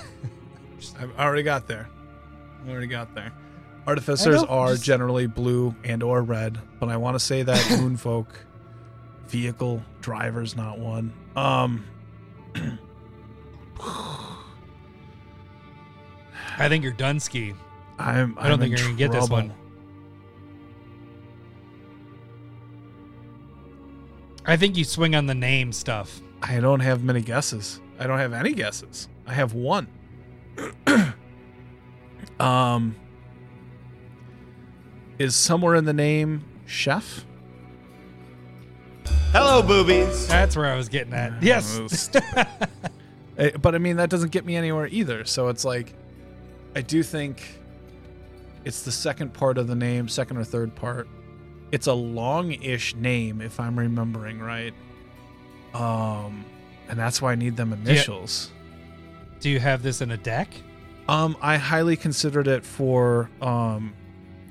I've already got there. I already got there. Artificers are just- generally blue and or red, but I want to say that (laughs) moonfolk vehicle driver's not one. Um I think you're Dunsky. I'm I don't think you're gonna get this one. I think you swing on the name stuff. I don't have many guesses. I don't have any guesses. I have one. (clears throat) um is somewhere in the name chef? Hello, boobies. That's where I was getting at. Yes. (laughs) Stupid. Eh, but I mean, that doesn't get me anywhere either. So it's like, I do think it's the second part of the name, second or third part. It's a long-ish name, if I'm remembering right. Um, and that's why I need them initials. Do you have this in a deck? Um, I highly considered it for um,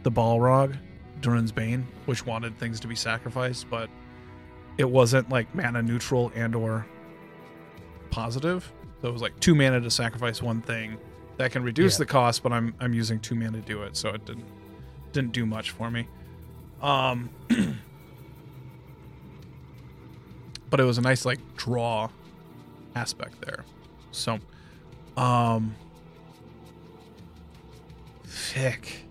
the Balrog, Durin's Bane, which wanted things to be sacrificed, but it wasn't like mana neutral and or positive. So it was like two mana to sacrifice one thing. That can reduce Yeah. the cost, but I'm I'm using two mana to do it, so it didn't didn't do much for me. Um, (clears throat) but it was a nice like draw aspect there. So, um, Fick.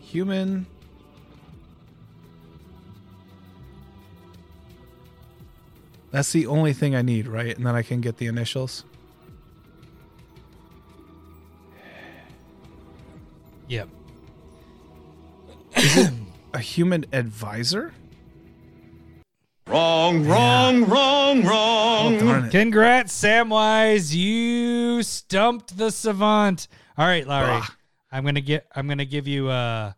Human. That's the only thing I need, right? And then I can get the initials. Yep. A human advisor? Wrong, wrong, wrong, Oh, wrong. darn it. Congrats, Samwise. You stumped the savant. All right, Larry. Ah. I'm gonna get. I'm gonna give you. Uh,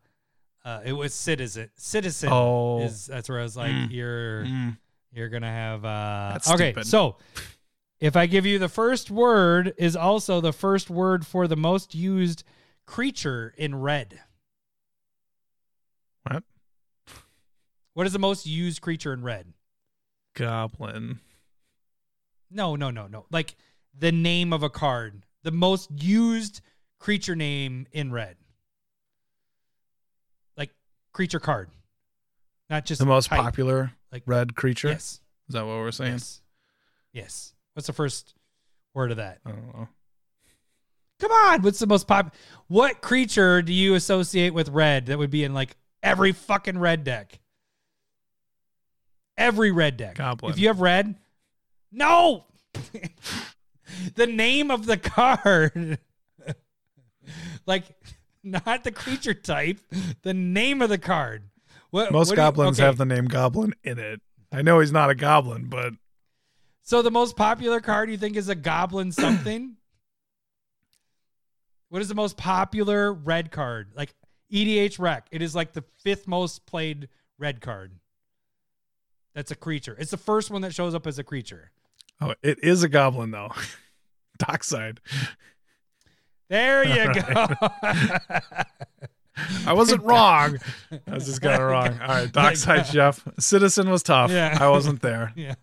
uh, it was citizen. Citizen. Oh. is that's where I was like, Mm. you're Mm. you're gonna have. Uh, That's okay, stupid. so if I give you the first word is also the first word for the most used creature in red. What? What is the most used creature in red? Goblin. No, no, no, no. Like the name of a card. The most used creature name in red. Like creature card. Not just The most type. popular Like red creature? Yes. Is that what we're saying? Yes. Yes. What's the first word of that? I don't know. Come on. What's the most pop? What creature do you associate with red that would be in like every fucking red deck? Every red deck. Goblin. If you have red, no. (laughs) the name of the card. (laughs) like not the creature type, the name of the card. What Most what do you- goblins okay. have the name goblin in it. I know he's not a goblin, but So the most popular card you think is a goblin something? What is the most popular red card? Like EDH Rec. It is like the fifth most played red card. That's a creature. It's the first one that shows up as a creature. oh, it is a goblin though. (laughs) Dockside. There (laughs) you go. (laughs) I wasn't wrong. I was just got it wrong. All right, Dockside Chef. Citizen was tough. Yeah. I wasn't there. yeah.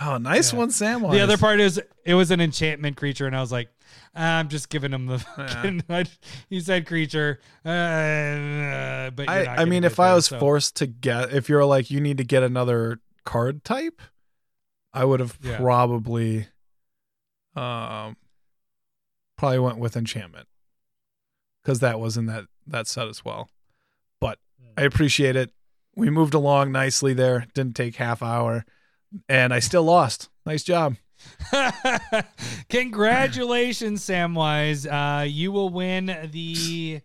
Oh, nice Yeah. one, Sam. The other part is it was an enchantment creature, and I was like, I'm just giving him the. (laughs) Yeah. Fucking, he said creature, uh, but I, I mean, if I was so- forced to get, if you're like, you need to get another card type, I would have Yeah. probably, um, probably went with enchantment because that was in that that set as well. But Hmm. I appreciate it. We moved along nicely there. Didn't take half hour, and I still lost. Nice job. (laughs) Congratulations, Samwise. Uh, you will win the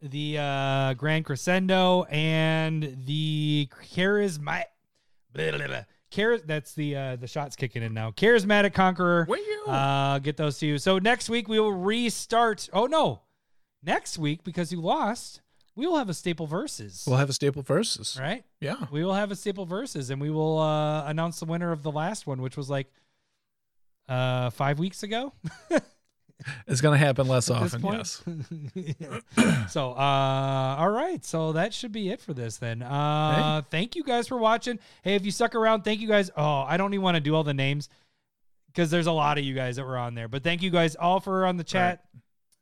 the uh, Grand Crescendo and the charisma. Blah, (laughs) blah, blah. Char- that's the uh, the shots kicking in now. Charismatic Conqueror. Uh, get those to you. So next week we will restart. Oh no, next week because you lost, we will have a staple versus. We'll have a staple versus. right? Yeah. We will have a staple versus, and we will uh, announce the winner of the last one, which was like uh, five weeks ago. (laughs) It's gonna happen less at often. Yes. (laughs) so, uh, all right. So that should be it for this then. Uh, Thank you guys for watching. Hey, if you stuck around, thank you guys. Oh, I don't even want to do all the names because there's a lot of you guys that were on there. But thank you guys all for on the chat.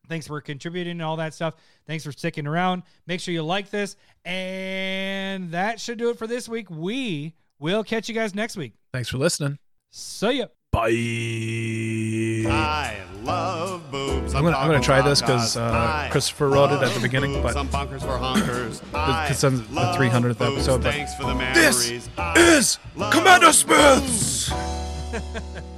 Thanks for contributing and all that stuff. Thanks for sticking around. Make sure you like this. And that should do it for this week. We will catch you guys next week. Thanks for listening. See ya. Bye. I love boobs. I'm gonna- I'm gonna try this 'cause, uh, Christopher wrote it at the beginning, but- some bunkers for honkers. (laughs) It's on the 300th episode, but Thanks for the This memories. is Commander Smiths. (laughs)